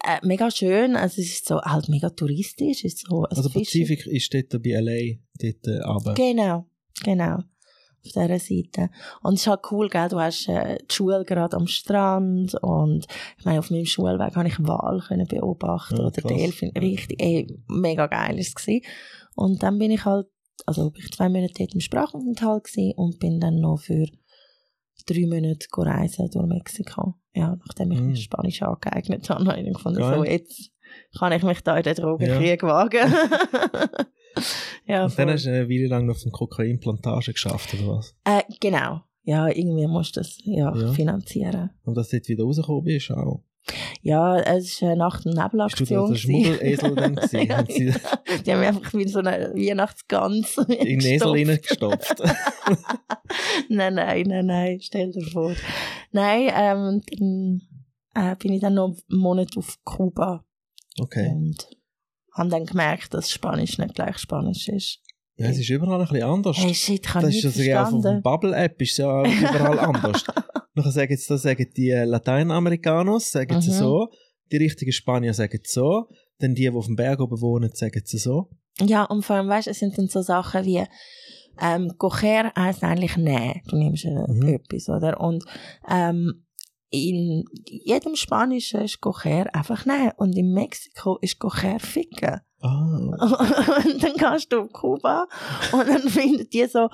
äh, mega schön, also es ist so halt mega touristisch, es ist so Also Pazifik ist dort bei L.A. dort äh, runter. Genau, genau. Auf dieser Seite. Und es ist halt cool, gell? du hast äh, die Schule gerade am Strand und ich meine, auf meinem Schulweg habe ich Wal können beobachten Ja, oder. Delfin. Richtig, ey, mega geil ist es gewesen. Und dann bin ich halt, also bin ich zwei Monate dort im Sprachaufenthalt gewesen und bin dann noch für drei Monate reisen durch Mexiko. Ja, nachdem ich Mm. Spanisch angeeignet habe, habe ich gefunden, Geil. so jetzt kann ich mich da in den Drogenkrieg wagen. ja, Und dann voll. hast du eine Weile lang noch auf einer Kokainplantage geschafft, oder was? Äh, genau. Ja, irgendwie musst du das ja, Ja. finanzieren. Aber dass du dort wieder rausgekommen bist, auch. Ja, es war eine Nacht- und Bist du da Nebelaktion. der dann gewesen? ja, sie ja. Die haben mich einfach wie so eine Weihnachtsgans in den Esel gestopft. reingestopft? Nein, nein, nein, nein, stell dir vor. Nein, ähm, dann äh, bin ich dann noch einen Monat auf Kuba Okay. und habe dann gemerkt, dass Spanisch nicht gleich Spanisch ist. Ja, es ist überall ein bisschen anders. Hey, shit, ich habe das nicht ist ja auf verstanden. der Bubble-App ist ja überall anders. Nachher sagen jetzt, da sagen die äh, Lateinamerikanos, sagen sie Mhm. so, die richtigen Spanier sagen so, dann die, die auf dem Berg oben wohnen, sagen sie so. Ja, und vor allem, weißt du, es sind dann so Sachen wie, ähm, coger heisst eigentlich nehmen. Du nimmst äh, Mhm. etwas, oder? Und, ähm, in jedem Spanischen ist coger einfach nehmen. Und in Mexiko ist coger ficken. Ah, und dann gehst du auf Kuba und dann finden die so,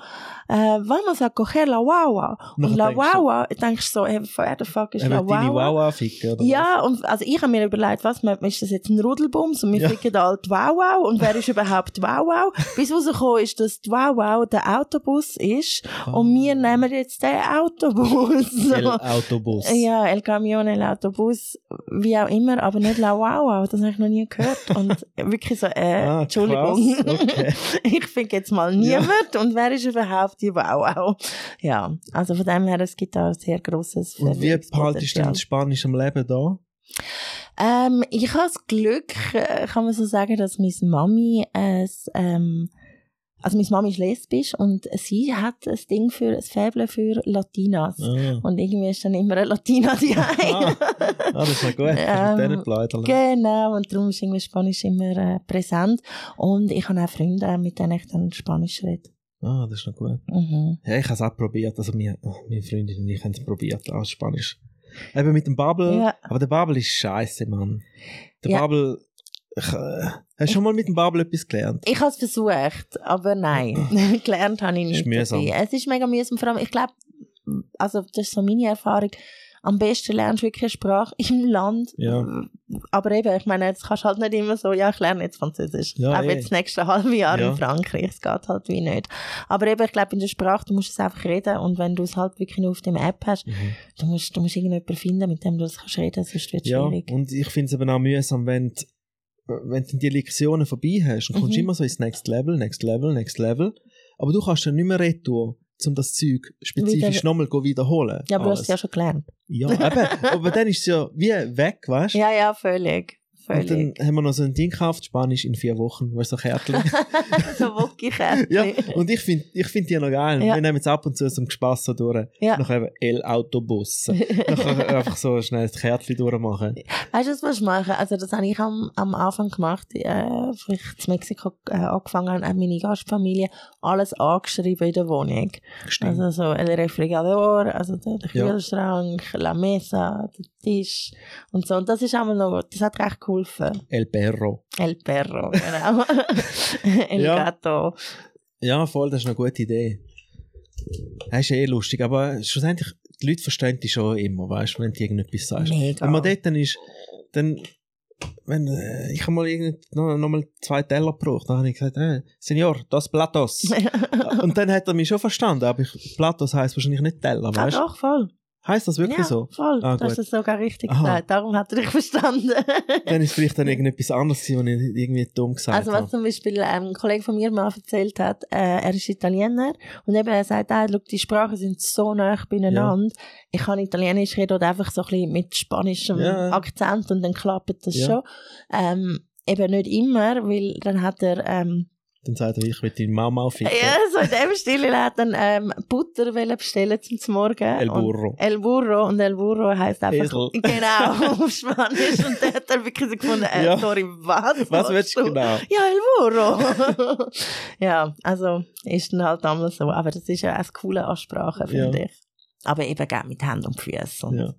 äh, vamos a coger la guagua. Und Nachher la denkst du- denkst du so, hey, wer der fuck ist la will deine? Wawa ficken, oder Ja, und also ich habe mir überlegt, was, ist das jetzt ein Rudelbums und wir Ja. ficken halt Wow Wow und wer ist überhaupt Wow Wow? Bis rausgekommen ist, dass die Wow der Autobus ist was? und wir nehmen jetzt den Autobus. El Autobus. Ja, El Camion, El Autobus, wie auch immer, aber nicht La Wow, das habe ich noch nie gehört und wirklich so, äh, Ah, Entschuldigung, okay. ich finde jetzt mal niemand und wer ist überhaupt die Wow? Ja, also von dem her, es gibt da ein sehr grosses Und wie behaltest du denn Spanisch am Leben da? Ähm, ich habe das Glück, äh, kann man so sagen, dass meine Mami es, ähm, also meine Mami ist lesbisch und sie hat ein Ding für, ein Faible für Latinas. Ah. Und irgendwie ist dann immer eine Latina die Ah, ah, das ist noch gut. Ähm, Ähm, Bläuderle. Genau, und darum ist irgendwie Spanisch immer äh, präsent. Und ich habe auch Freunde, mit denen ich dann Spanisch rede. Ah, das ist noch gut. Mhm. Ja, ich habe es auch probiert. Also, meine, meine Freundin und ich haben es probiert, auch Spanisch. Eben mit dem Bubble. Ja. Aber der Bubble ist scheiße, Mann. Der Ja. Bubble. Ich, äh, hast du schon mal mit dem Bubble etwas gelernt? Ich habe es versucht, aber nein, gelernt habe ich nicht. Ist mühsam. Es ist mega mühsam, vor allem, ich glaube, also das ist so meine Erfahrung, am besten lernst du wirklich eine Sprache im Land. Ja. Aber eben, ich meine, jetzt kannst du halt nicht immer so, ja, ich lerne jetzt Französisch. Ja, Auch eh. jetzt das nächste halbe Jahr Ja. in Frankreich, es geht halt wie nicht. Aber eben, ich glaube, in der Sprache, du musst es einfach reden und wenn du es halt wirklich nur auf dem App hast, Mhm. du musst, du musst irgendjemanden finden, mit dem du das kannst reden, sonst wird es Ja, schwierig. und ich finde es eben auch mühsam, wenn du, wenn du die Lektionen vorbei hast, dann kommst du Mhm. immer so ins Next Level, Next Level, Next Level. Aber du kannst dann nicht mehr retour, um das Zeug spezifisch Wieder- nochmal wiederholen. Ja, aber du hast Alles. es ja schon gelernt. Ja, eben. aber dann ist es ja wie weg, weißt du? Ja, ja, völlig. Und dann haben wir noch so ein Ding gekauft, Spanisch in vier Wochen, weißt du, so Kärtchen. so Wokki-Kärtchen. ja, und ich finde ich find die noch geil. Ja. Wir nehmen jetzt ab und zu zum Spass so durch. Ja. Noch eben El Autobus. Noch einfach so schnell das Kärtchen durchmachen. Weißt du, was du machen? Also, das habe ich am, am Anfang gemacht, äh, als ich in Mexiko äh, angefangen habe, hat meine Gastfamilie alles angeschrieben in der Wohnung. Stimmt. Also so El Refrigerador, also der, der Ja. Kühlschrank, La Mesa, der Tisch und so. Und das ist einmal noch, das hat recht geholfen. El Perro. El Perro, genau. El Ja. Gato. Ja, voll, das ist eine gute Idee. Das ist eh lustig, aber schlussendlich, die Leute verstehen dich schon immer, weißt du, wenn du irgendetwas sagst. Mega. Wenn man dort dann ist, dann, wenn, äh, ich habe mal noch, noch mal zwei Teller gebraucht, dann habe ich gesagt, äh, Senor, dos platos. Und dann hat er mich schon verstanden, aber ich, platos heisst wahrscheinlich nicht Teller, Ah, weißt du? doch, voll. Heißt das wirklich ja, so? voll. Ah, du hast das sogar richtig Aha. gesagt. Darum hat er dich verstanden. Dann ist vielleicht dann irgendetwas anderes was ich irgendwie dumm gesagt Also was habe. zum Beispiel ähm, ein Kollege von mir mal erzählt hat, äh, er ist Italiener und eben er sagt, ah, schau, die Sprachen sind so nah beieinander. Ich kann Italienisch reden oder einfach so ein bisschen mit spanischem Ja. Akzent und dann klappt das Ja. schon. Ähm, eben nicht immer, weil dann hat er ähm, Dann sagt er, ich will die Mama ficken. ja, so in dem Stil er hat dann ähm, Butter bestellen zum Morgen. El Und- Burro. El Burro und El Burro heisst einfach Esel. genau auf Spanisch und der hat dann wirklich so gefunden, äh, Ja. sorry, was? Was willst du genau? Ja, El Burro. ja, also ist dann halt damals so. Aber das ist ja das Coole an Sprache, finde Ja. ich. Aber eben gerne mit Händen und Füßen. Und Ja.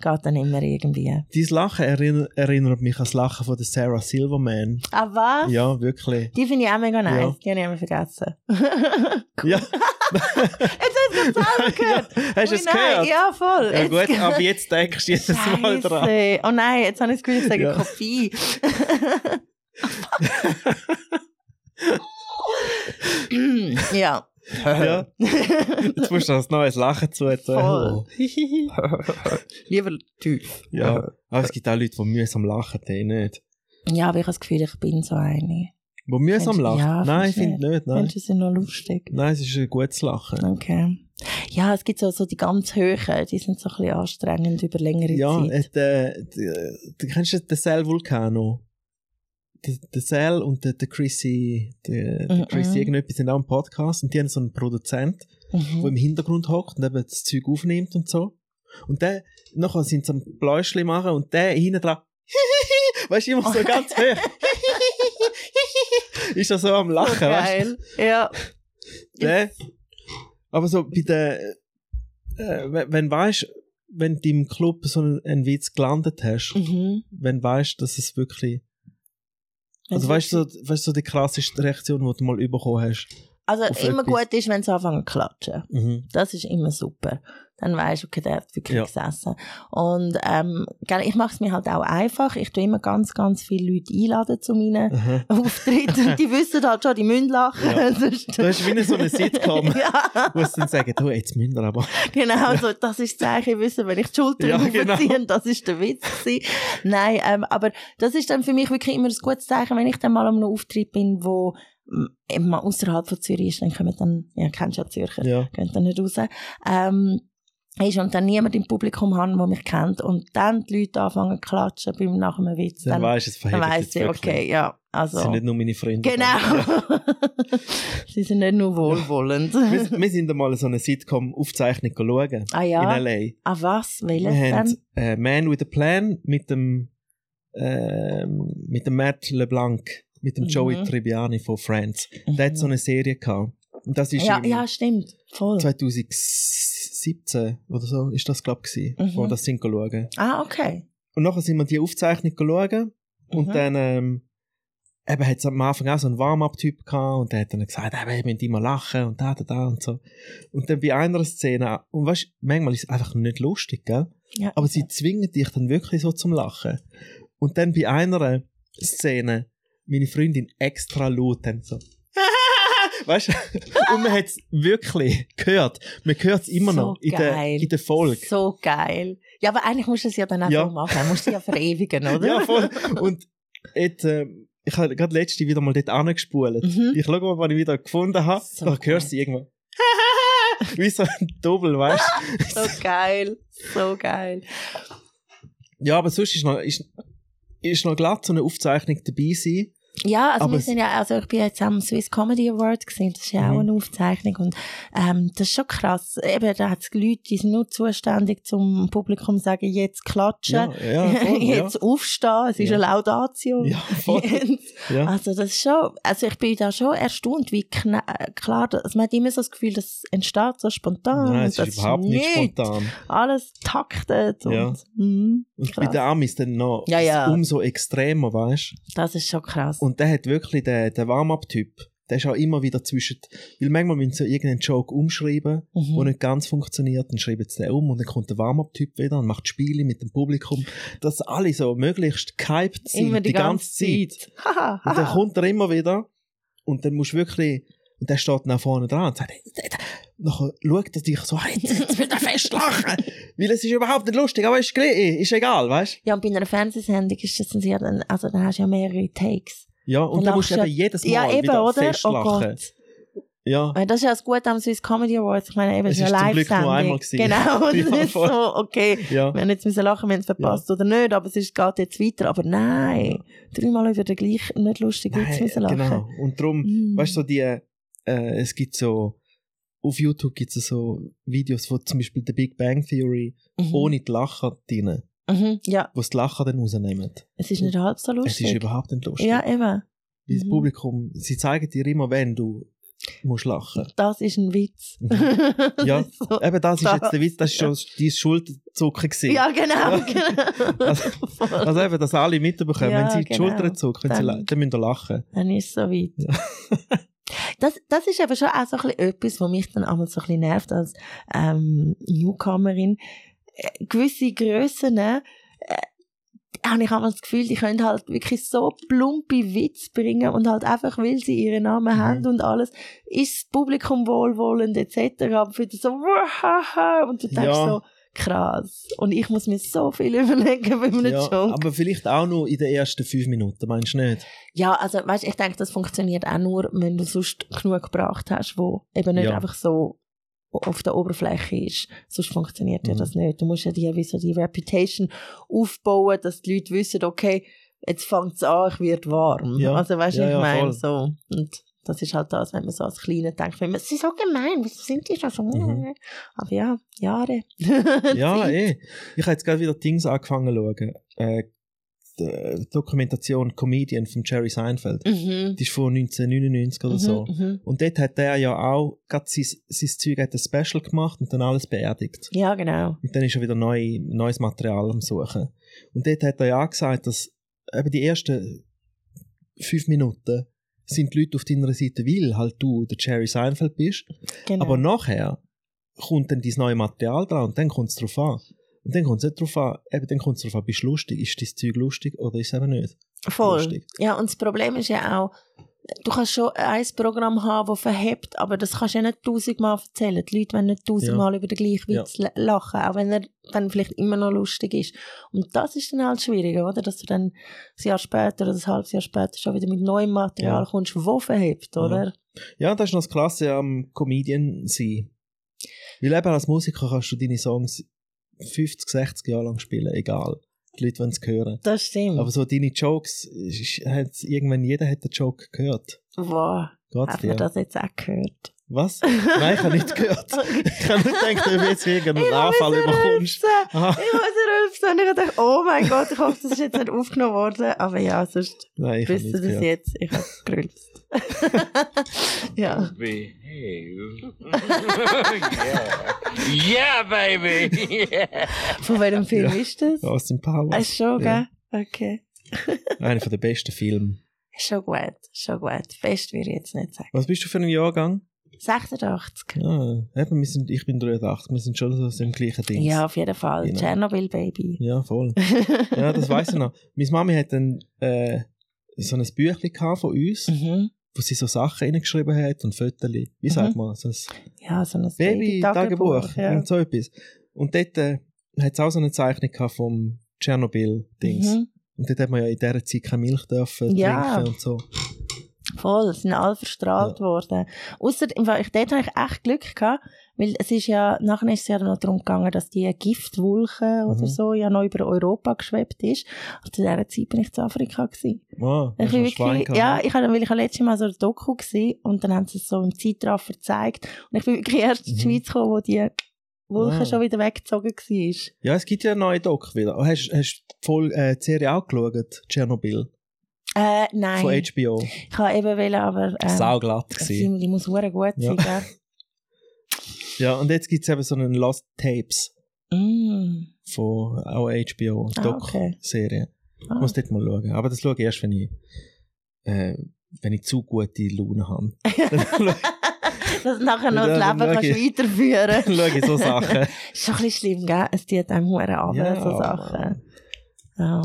Geht dann immer irgendwie. Dein Lachen erinnert, erinnert mich an das Lachen von der Sarah Silverman. Ah, was? Ja, wirklich. Die finde ich auch mega nice. Ja. Die habe ich immer vergessen. Ja. Jetzt hast du es gehört. ja. Hast du es gehört? Ja, voll. Ja, Jetzt- gut, aber jetzt denkst du jedes Mal dran. Scheisse. Oh nein, jetzt habe ich das Gefühl, ich sage Ja. Kopie. ja. Ja. Jetzt musst du das neues Lachen zu Voll. Lieber tief. Ja. Aber es gibt auch Leute, die mühsam lachen, die nicht. Ja, aber ich habe das Gefühl, ich bin so eine. Die mühsam lachen? ja, nein, ich finde nicht. Nein. Menschen sind noch lustig. nein, es ist ein gutes Lachen. Okay. Ja, es gibt so, so die ganz Höhen, die sind so ein bisschen anstrengend über längere Ja, Zeit. äh, der, der, du kennst du den Sal Vulcano? Der, der Sal und der, der Chrissy, der, der Mhm. Chrissy irgendetwas sind auch im Podcast und die haben so einen Produzent, der Mhm. im Hintergrund hockt und eben das Zeug aufnimmt und so. Und der, nachher sind sie am Pläuschli machen und der hinten dran, weißt du, immer so ganz hoch. ist er so am Lachen, so weißt geil. Ja. du? Der, aber so bei der, äh, wenn, wenn weißt, wenn du im Club so einen, einen Witz gelandet hast, Mhm. wenn weißt, dass es wirklich, also weißt du, weißt du, so die klassischste Reaktion, die du mal bekommen hast. Also auf immer etwas. gut ist, wenn sie anfangen zu klatschen. Mhm. Das ist immer super. Dann weisst du, okay, der hat wirklich Ja. gesessen. Und ähm, ich mache es mir halt auch einfach. Ich tue immer ganz, ganz viele Leute einladen zu meinen Aha. Auftritten. die wissen halt schon, die müssen lachen. Ja. Sonst- Das ist wie so eine Sitcom, ja, wo sie dann sagen, du, jetzt müssen wir aber. genau. So, das ist das Zeichen, wissen, wenn ich die Schulter Ja, ja, genau. aufziehe, das ist der Witz gewesen. Nein, ähm, aber das ist dann für mich wirklich immer ein gutes Zeichen, wenn ich dann mal einem Auftritt bin, wo eben mal außerhalb von Zürich ist, dann kommen dann, ja, kennst ja Zürcher, Ja. gehen dann nicht raus. Ähm, ist und dann niemand im Publikum haben, der mich kennt und dann die Leute anfangen zu klatschen beim nach einem Witz, Dann dann, weisst du, es dann weiss ich, okay, ja, also... Das sind nicht nur meine Freunde. Genau. Sie sind nicht nur wohlwollend. wir, wir sind einmal so eine Sitcom-Aufzeichnung schauen. ah ja? In L.A. Ah was? Wir Welches haben denn? äh, Man with a Plan mit dem, ähm, mit dem Matt LeBlanc, mit dem Mhm. Joey Tribbiani von Friends. Der hat so eine Serie gehabt. Und das ist ja, ja, stimmt. Voll. 2017 oder so, ist das, glaube ich, Mhm. wo wir das sind schauen. Ah, okay. Und nachher sind wir die Aufzeichnung schauen. Und Mhm. dann, ähm, eben hat es am Anfang auch so einen Warm-Up-Typ gehabt und der hat dann gesagt, eben, ihr müsst immer lachen und da, da, da und so. Und dann bei einer Szene, und weißt, manchmal ist es einfach nicht lustig, gell? Ja. Aber sie zwingen dich dann wirklich so zum Lachen. Und dann bei einer Szene, meine Freundin extra laut dann so. weißt du? Und man hat es wirklich gehört. Man hört es immer So noch in der, in der Folge. So geil. Ja, aber eigentlich musst du es ja dann auch Ja. so machen. Du musst es ja verewigen, oder? Ja, voll. Und jetzt, äh, ich habe gerade letzte wieder mal dort angespult. Mhm. Ich schaue mal, was ich wieder gefunden habe. So da hörst du irgendwann. Wie so ein Double, weißt du? So geil. So geil. ja, aber sonst ist noch, ist, ist noch glatt so eine Aufzeichnung dabei sein. Ja, also Aber wir sind ja, also ich bin jetzt am Swiss Comedy Award gesehen, das ist ja auch Mhm. eine Aufzeichnung und ähm, das ist schon krass. Eben, da hat es Leute, die sind nur zuständig zum Publikum sagen, jetzt klatschen, Ja, ja, voll, ja. jetzt aufstehen, es ist Ja. eine Laudatio. Ja, voll. Ja. Also das ist schon, also ich bin da schon erstaunt, wie klar, also man hat immer so das Gefühl, das entsteht so spontan. Nein, und es ist überhaupt nicht nichts. spontan. Alles taktet und, Ja. mhm, Und bei den Amis dann noch Ja, ja. umso extremer, weißt du? das ist schon krass. Und der hat wirklich den, den Warm-Up-Typ, der ist auch immer wieder zwischen, weil manchmal müssen sie irgendeinen Joke umschreiben, Mhm. der nicht ganz funktioniert, dann schreiben sie den um und dann kommt der Warm-Up-Typ wieder und macht Spiele mit dem Publikum, dass alle so möglichst gehypt sind, immer die, ganze Zeit. Haha, Und dann kommt er immer wieder und dann musst du wirklich, und der steht dann auch vorne dran und sagt, nachher schaut er dich so, hey, jetzt, wird er fest lachen, weil es ist überhaupt nicht lustig, aber ist, ist egal, weißt Ja, und bei einer Fernsehsendung ist das dann sehr, also dann hast du ja mehrere Takes. Ja, und Dann dann musst du eben jedes Mal Ja, eben, wieder oder? Oh lachen. Gott. ja. Das ist ja das Gute am Swiss Comedy Awards. Ich meine, eben, Es ist eine zum Glück nur einmal gewesen. Genau, und Ja, es ist so, okay, Ja. wir haben jetzt müssen lachen, wir haben es verpasst oder nicht, aber es ist, geht jetzt weiter. Aber nein, dreimal über den gleichen nicht lustigen Witz Nein, müssen lachen. genau. Und darum, Mm. weißt du, so die, äh, es gibt so, auf YouTube gibt es so Videos von zum Beispiel der Big Bang Theory Mhm. ohne die Lacher drin, Mhm. Ja, wo sie die Lacher dann rausnehmen. es ist nicht halb so Es lustig. ist überhaupt nicht lustig. ja, eben. Weil das Mhm. Publikum, sie zeigen dir immer, wenn du musst lachen. Das ist ein Witz. Mhm. Ja, Das ist so- Eben, das ist Das- jetzt der Witz, das ist schon dein Schulterzucken gewesen. Ja, genau, Ja. genau. Also-. Also eben, dass alle mitbekommen, Ja, wenn sie die genau. Schultern zucken, wenn sie, Dann- dann müssen sie lachen. Dann ist es so weit. Das, das ist aber schon auch so ein bisschen etwas, was mich dann einmal so ein bisschen nervt als ähm, Newcomerin. Gewisse Grössen äh, habe ich einmal das Gefühl, die können halt wirklich so plumpe Witze bringen und halt einfach, weil sie ihren Namen Mhm. haben und alles, ist das Publikum wohlwollend etc. Aber wieder so und du denkst Ja. so, krass. Und ich muss mir so viel überlegen bei einem Ja, Joke. aber vielleicht auch nur in den ersten fünf Minuten, meinst du nicht? Ja, also weißt, ich denke, das funktioniert auch nur, wenn du sonst genug gebracht hast, wo eben nicht Ja. einfach so auf der Oberfläche ist. Sonst funktioniert ja Mhm. das nicht. Du musst ja die, wie so die Reputation aufbauen, dass die Leute wissen, okay, jetzt fängt es an, ich werde warm. Ja. Also weißt du, Ja, ich ja, meine, so. Und das ist halt das, wenn man so als Kleiner denkt, wenn man, sie ist so gemein, wieso sind die schon so? Mhm. Aber ja, Jahre. Ja, eh. Ich habe jetzt gerade wieder Dings angefangen zu schauen. Äh, die Dokumentation Comedian von Jerry Seinfeld. Mhm. Die ist von 1999 oder so. Mhm, mhm. Und dort hat er ja auch gerade sein, sein Zeug hat ein Special gemacht und dann alles beerdigt. Ja, genau. Und dann ist er wieder neu, neues Material am Suchen. Und dort hat er ja auch gesagt, dass eben die ersten fünf Minuten sind die Leute auf deiner Seite, weil halt du der Jerry Seinfeld bist. genau. Aber nachher kommt dann dein neue Material dran und dann kommt es drauf an. Und dann kommt es nicht drauf an, eben dann kommt es drauf an, bist du lustig, ist dein Zeug lustig oder ist es eben nicht Voll. lustig. Ja, und das Problem ist ja auch, du kannst schon ein Programm haben, das verhebt, aber das kannst du ja nicht tausendmal erzählen. Die Leute wollen nicht tausendmal über den gleichen Ja. Witz l- lachen, auch wenn er dann vielleicht immer noch lustig ist. Und das ist dann halt schwierig, oder? Dass du dann ein Jahr später oder ein halbes Jahr später schon wieder mit neuem Material Ja. kommst, wo verhebt, oder? Ja, das ist noch das Klasse am Comedian sein. Weil eben als Musiker kannst du deine Songs 50, 60 Jahre lang spielen, egal. Die Leute wollen es hören. Das stimmt. Aber so deine Jokes, hat's, irgendwann jeder hat den Joke gehört. wow, Geht's hat dir? man das jetzt auch gehört? Was? Nein, ich habe nicht gehört. Ich habe nicht gedacht, du jetzt irgendeinen habe Anfall überkommst. Ich muss rülpsen und ich dachte, oh mein Gott, ich hoffe, das ist jetzt nicht aufgenommen worden. Aber ja, sonst Nein, ich habe ihr das jetzt. Ich habe gerülpst. ja. Behave. yeah. yeah, baby. Yeah. Von welchem Film ist das? Austin Powers. Ah, ist schon, Ja. gell? Okay. Einer der besten Filme. Ist schon gut, schon gut. Fest würde ich jetzt nicht sagen. Was bist du für ein Jahrgang? 86. Ah, eben, wir sind, ich bin 83, wir sind schon so im gleichen Ding. Ja, auf jeden Fall. Genau. Tschernobyl Baby. Ja, voll. Ja, das weiß ich noch. Meine Mami hat dann äh, so ein Büchlein gehabt von uns, Mhm. Wo sie so Sachen reingeschrieben hat und Fotos. Wie sagt man? So Ja, so ein Baby-Tagebuch. Baby-Tagebuch. Ja. und so etwas. Und dort äh, hat es auch so eine Zeichnung vom Tschernobyl-Dings. Mhm. Und dort hat man ja in dieser Zeit keine Milch dürfen Ja. trinken und so. Voll, sind alle verstrahlt worden. Ausser, im Fall, ich, dort habe ich echt Glück gehabt, weil es ist ja, nachher ist es ja noch darum gegangen, dass die Giftwolke oder Mhm. so ja noch über Europa geschwebt ist. Und zu dieser Zeit bin ich zu Afrika gewesen. Ah, Ich bin wirklich, ja, ich habe, weil ich letztes Mal so ein Doku gesehen und dann haben sie es so im Zeitraffer gezeigt und ich bin wirklich erst in die Mhm. Schweiz gekommen, wo die Wolke Ah. schon wieder weggezogen war. Ja, es gibt ja einen neuen Doc wieder. Oh, Hast, du Folge, äh, die Serie auch geschaut? Tschernobyl? Äh, nein. Von HBO. Ich habe eben wollen, aber, ähm, Sauglatt gewesen. Die muss hure gut Ja. sein, gell? Ja, und jetzt gibt es eben so einen Lost Tapes Mm. von auch HBO Ah, Doc-Serie. Ich Ah. muss dort mal schauen. Aber das schaue ich erst, wenn ich, äh, wenn ich zu gute Laune habe. Dass nachher noch Ja, das Leben schau kannst ich- weiterführen dann schaue ich so Sachen. ist schon ein bisschen schlimm, gell? Es tut einem hure ab, Ja, so Sachen. Ja.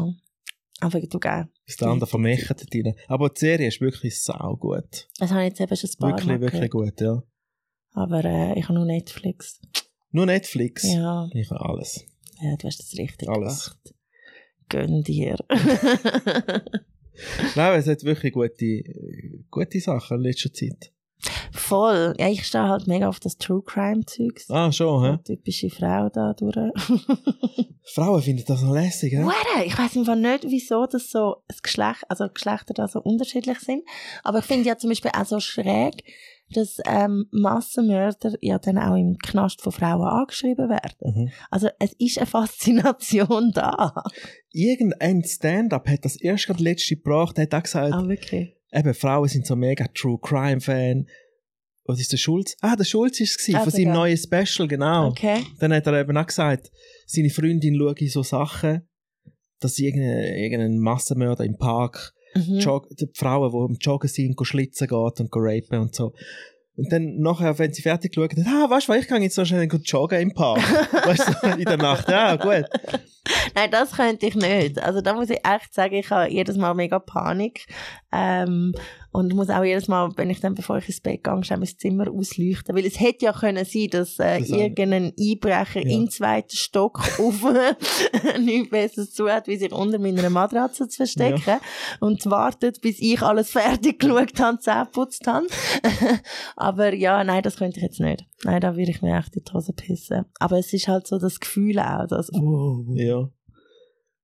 Aber du, gell? Der andere vermecht dort rein. Aber die Serie ist wirklich sau gut. Das habe ich jetzt eben schon ein paar Wirklich, wirklich gut, ja. Aber äh, ich habe nur Netflix. Nur Netflix. Ja, Ich habe alles. ja, du hast das richtig Alles. gemacht. Gönn dir. Nein, es hat wirklich gute, gute Sachen in letzter Zeit. Voll. Ja, ich stehe halt mega auf das True Crime Zeugs. Ah, schon, hä? Typische Frau da durch. Frauen finden das noch lässig, hä? Hure, ich weiß einfach nicht, wieso das so das Geschlecht, also Geschlechter da so unterschiedlich sind. Aber ich finde ja zum Beispiel auch so schräg, dass ähm, Massenmörder ja dann auch im Knast von Frauen angeschrieben werden. Mhm. Also es ist eine Faszination da. Irgendein Stand-up hat das erst gerade letzte gebracht, hat auch gesagt, Ah, wirklich? eben, Frauen sind so mega True Crime-Fan. Was ist der Schulz? Ah, der Schulz war es, Ah, von seinem neuen Special, genau. Okay. Dann hat er eben auch gesagt, seine Freundin schaue so Sachen, dass irgendein, irgendein Massenmörder im Park Mhm. jog, die Frauen, die am Joggen sind, go schlitzen geht und go rapen und so. Und dann nachher, wenn sie fertig geschaut hat, ah, weißt du, was, ich kann jetzt so schnell joggen im Park. weißt du, in der Nacht. Ja, gut. Nein, das könnte ich nicht. Also da muss ich echt sagen, ich habe jedes Mal mega Panik. Ähm, und muss auch jedes Mal, wenn ich dann, bevor ich ins Bett gehe, schnell mein Zimmer ausleuchten. Weil es hätte ja können sein, dass äh, Das irgendein Einbrecher Ja. im zweiten Stock auf nichts Besseres zu hat, wie sich unter meiner Matratze zu verstecken. Und wartet, bis ich alles fertig geschaut habe, Zähne geputzt habe. Aber ja, nein, das könnte ich jetzt nicht. Nein, da würde ich mir echt in die Hose pissen. Aber es ist halt so das Gefühl auch, dass, oh, Ja.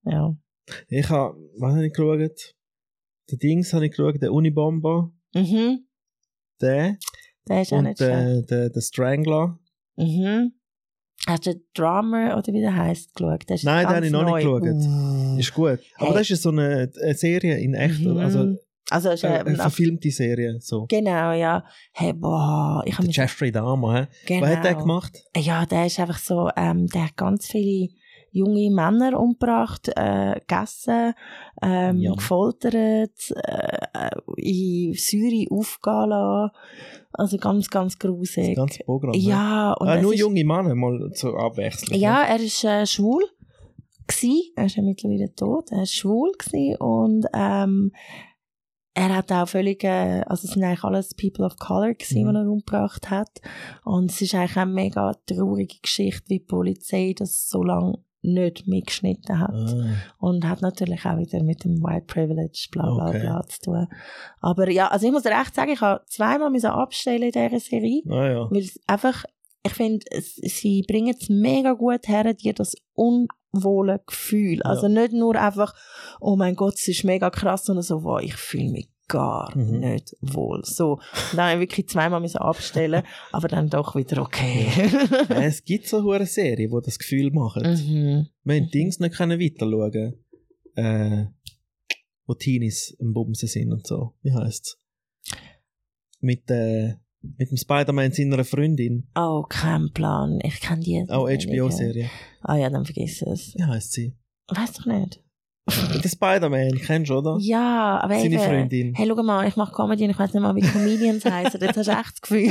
ja. Ich habe, was habe ich geschaut? Den Dings habe ich geschaut, den Unibomber, Mhm. den. Der ist auch nicht den, den, den Strangler. Mhm. Hast du den Drummer oder wie der heisst geschaut? Der Nein, den habe ich noch nicht geschaut. Uh. Ist gut. Aber Hey. das ist so eine, eine Serie in echt, Mhm. also Also, ist, eine, äh, eine nach- verfilmte Serie, so. genau, ja. Hey, boah, ich Der. Jeffrey Dahmer, hä? Genau. Was hat der gemacht? Ja, der ist einfach so, ähm, der hat ganz viele junge Männer umgebracht, äh, gegessen, ähm, Ja. gefoltert, äh, äh, in Syrien aufgehen lassen. Also ganz, ganz Das grusig. ganze Programm. hä? Ja, und es nur ist, junge Männer, mal zur Abwechslung. Ja, er ist äh, schwul gsi. Er ist ja mittlerweile tot. Er ist schwul und ähm, er hat auch völlig, äh, also es sind eigentlich alles People of Color gsi, Mhm. die er umgebracht hat. Und es ist eigentlich eine mega traurige Geschichte, wie die Polizei das so lange nicht mitgeschnitten hat. Ah, Und hat natürlich auch wieder mit dem White Privilege bla bla Okay. bla zu tun. Aber ja, also ich muss recht sagen, ich habe zweimal müssen abstellen in dieser Serie ah ja. weil es einfach ich finde, sie bringen es mega gut her, dir das unwohle Gefühl. Also nicht nur einfach, oh mein Gott, es ist mega krass, sondern so, wow, ich fühle mich gar Mhm. nicht wohl. So, dann habe ich wirklich zweimal müssen abstellen, aber dann doch wieder okay. Ja, es gibt so eine Serie, die das Gefühl machen. mhm. Wir haben Dings nicht können weiterschauen äh, wo Teenies im Bumsen sind und so. Wie heisst's? Mit, äh, mit dem Spider-Man seiner Freundin. Oh, kein Plan. Ich kenne die. Nicht. HBO-Serie. Ah ja, dann vergiss es. Wie heisst sie? Weiß doch nicht. Der Spider-Man, kennst du, oder? Ja, aber Seine eben, Freundin. Hey, schau mal, ich mache Comedy und ich weiß nicht mal, wie Comedians heißen. Jetzt hast du echt das Gefühl.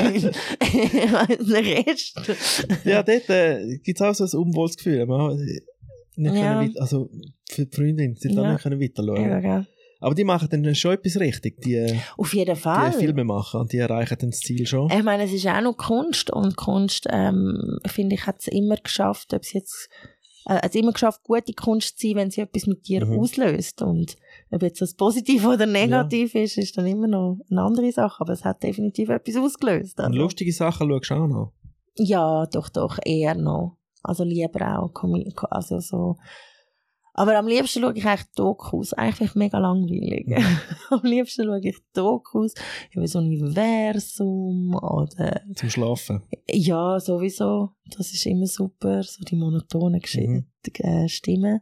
ich weiss den Rest. Ja, dort äh, gibt es auch so ein unwohles Gefühl. Man, nicht Ja. können also für die Freundin, sie Ja. ja. nicht können weiterschauen. Ja, gell. Aber die machen dann schon etwas richtig, die, Auf jeden die Fall. Filme machen und die erreichen dann das Ziel schon. Ich meine, es ist auch noch Kunst und Kunst, ähm, finde ich, hat es immer geschafft, ob es jetzt, es immer geschafft, gute Kunst zu sein, wenn sie etwas mit dir Mhm. auslöst. Und ob jetzt das positiv oder negativ ist, ist dann immer noch eine andere Sache, aber es hat definitiv etwas ausgelöst. Und Also. lustige Sachen schaust du auch noch. Ja, doch, doch, eher noch. Also lieber auch, also so. Aber am liebsten schaue ich eigentlich Dokus. Eigentlich mega langweilig. am liebsten schaue ich Dokus über so ein Universum oder Zum Schlafen. ja, sowieso. Das ist immer super, so die monotonen Gesch Mhm. äh, Stimmen.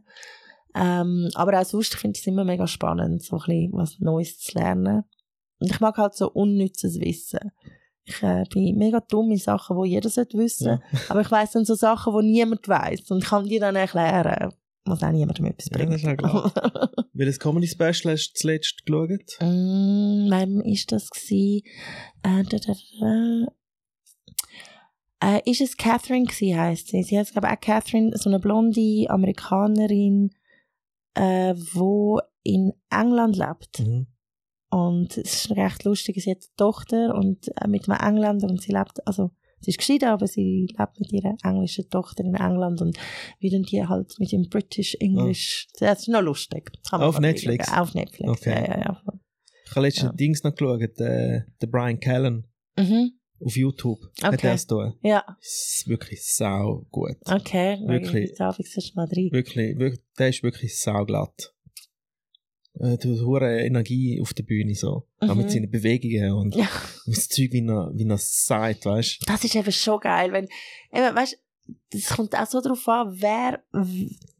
Ähm, aber auch sonst finde ich es immer mega spannend, so ein bisschen was Neues zu lernen. Und ich mag halt so unnützes Wissen. Ich äh, bin mega dumm in Sachen, die jeder sollte wissen. Ja. Aber ich weiss dann so Sachen, die niemand weiss und kann die dann erklären, was auch niemandem etwas Ja, das ist ja klar. Welches Comedy Special hast du zuletzt geschaut? Mm, Wem ist das? Äh, da, da, da. Äh, ist es Catherine gsi, heisst sie? Sie heißt, glaube auch Catherine, so eine blonde Amerikanerin, äh, wo in England lebt. Mhm. Und es ist recht lustig, sie hat eine Tochter und äh, mit einem Engländer und sie lebt, also sie ist geschieden, aber sie lebt mit ihrer englischen Tochter in England und wie dann die halt mit dem British English, das ist noch lustig. Auf Netflix? Auf Netflix, Okay. ja, ja, ja. Ich habe letztens Ja. Dings noch geschaut, äh, der Brian Callen Mhm. auf YouTube. Hat Okay. er es da? Ja, Ist wirklich sau gut. okay. Wirklich. Darf ich mal rein. Wirklich, wirklich, der ist wirklich sauglatt. Äh, du hast hohe Energie auf der Bühne so. Auch Mhm. mit seinen Bewegungen und Ja. das Zeug, wie er, wie er es sagt, weißt Das ist eben schon geil, wenn, eben, weißt, das kommt auch so darauf an, wer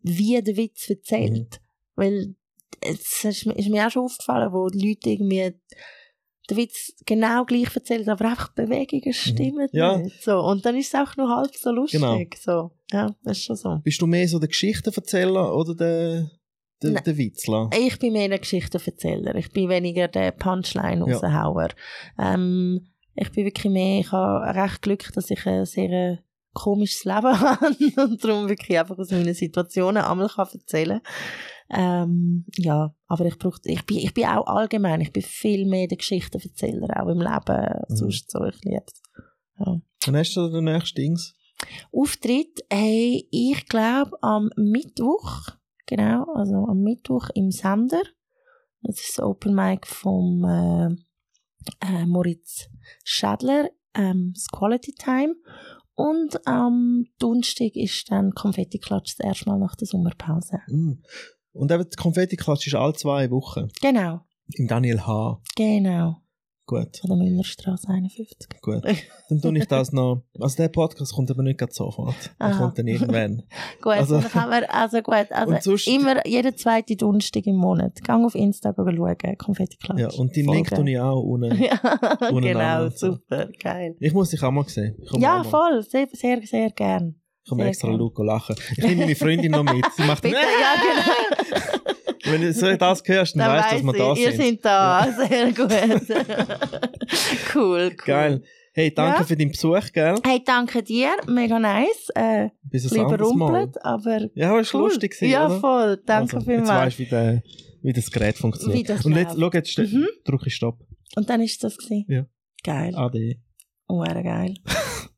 wie den Witz erzählt. Weil, es ist, mir- ist mir auch schon aufgefallen, wo die Leute irgendwie den Witz genau gleich erzählen, aber einfach die Bewegungen stimmen Mhm. Ja. nicht. So. Und dann ist es auch noch halb so lustig. Genau. So. Ja, das ist schon so. Bist du mehr so der Geschichtenerzähler oder der, der, Nein. der Witzler? Ich bin mehr ein Geschichtenverzähler. Ich bin weniger der Punchline Ja. Ähm, ich bin wirklich mehr, ich habe recht Glück, dass ich ein sehr äh, komisches Leben habe und darum wirklich einfach aus meinen Situationen einmal kann erzählen ähm, ja, aber ich brauche, ich bin, ich bin auch allgemein, ich bin viel mehr der Geschichtenverzähler, auch im Leben, Mhm. sonst so, ich liebe es. Ja. Dann hast du den nächsten Dings. Auftritt, hey, ich glaube am Mittwoch, genau, also am Mittwoch im Sender. Das ist das Open Mic vom äh, äh, Moritz Schadler, ähm, das Quality Time. Und am Donnerstag ist dann Konfetti-Klatsch das erste Mal nach der Sommerpause. Mm. Und eben, die Konfetti-Klatsch ist alle zwei Wochen. Genau, Im Daniel H. genau. Gut, Von der Müllerstraße 51. gut. Dann tue ich das noch. Also der Podcast kommt aber nicht gerade sofort. Der Aha. kommt dann irgendwann. Gut, Also- dann kann man, also gut, also sonst- immer jeden zweiten Donnerstag im Monat. Gang auf Insta schauen, Konfetti-Klatsch. Ja, und den Link tue ich auch unten. Ja, genau, super, geil. Ich muss dich auch mal sehen. Ja, mal. voll, sehr, sehr, sehr gern. Ich komme extra. Luco lachen. Ich nehme meine Freundin noch mit. Sie macht Bitte, ja, genau. Wenn du so das hörst, dann Dann weißt du, dass wir da ich, ihr sind. seid da, sehr gut. cool, cool. Geil. Hey, danke Ja. für deinen Besuch, gell? Hey, danke dir, mega nice. Äh, Bis ein lieber anderes Mal. rumpelt, aber Ja, war cool. lustig. gewesen, Ja, oder? voll, danke also, Jetzt vielmals. weißt du, wie, der, wie das Gerät funktioniert. Wie das Und jetzt, schau, jetzt Mhm. drücke ich Stopp. Und dann ist das gewesen. Ja. Geil, Ade. oh, geil.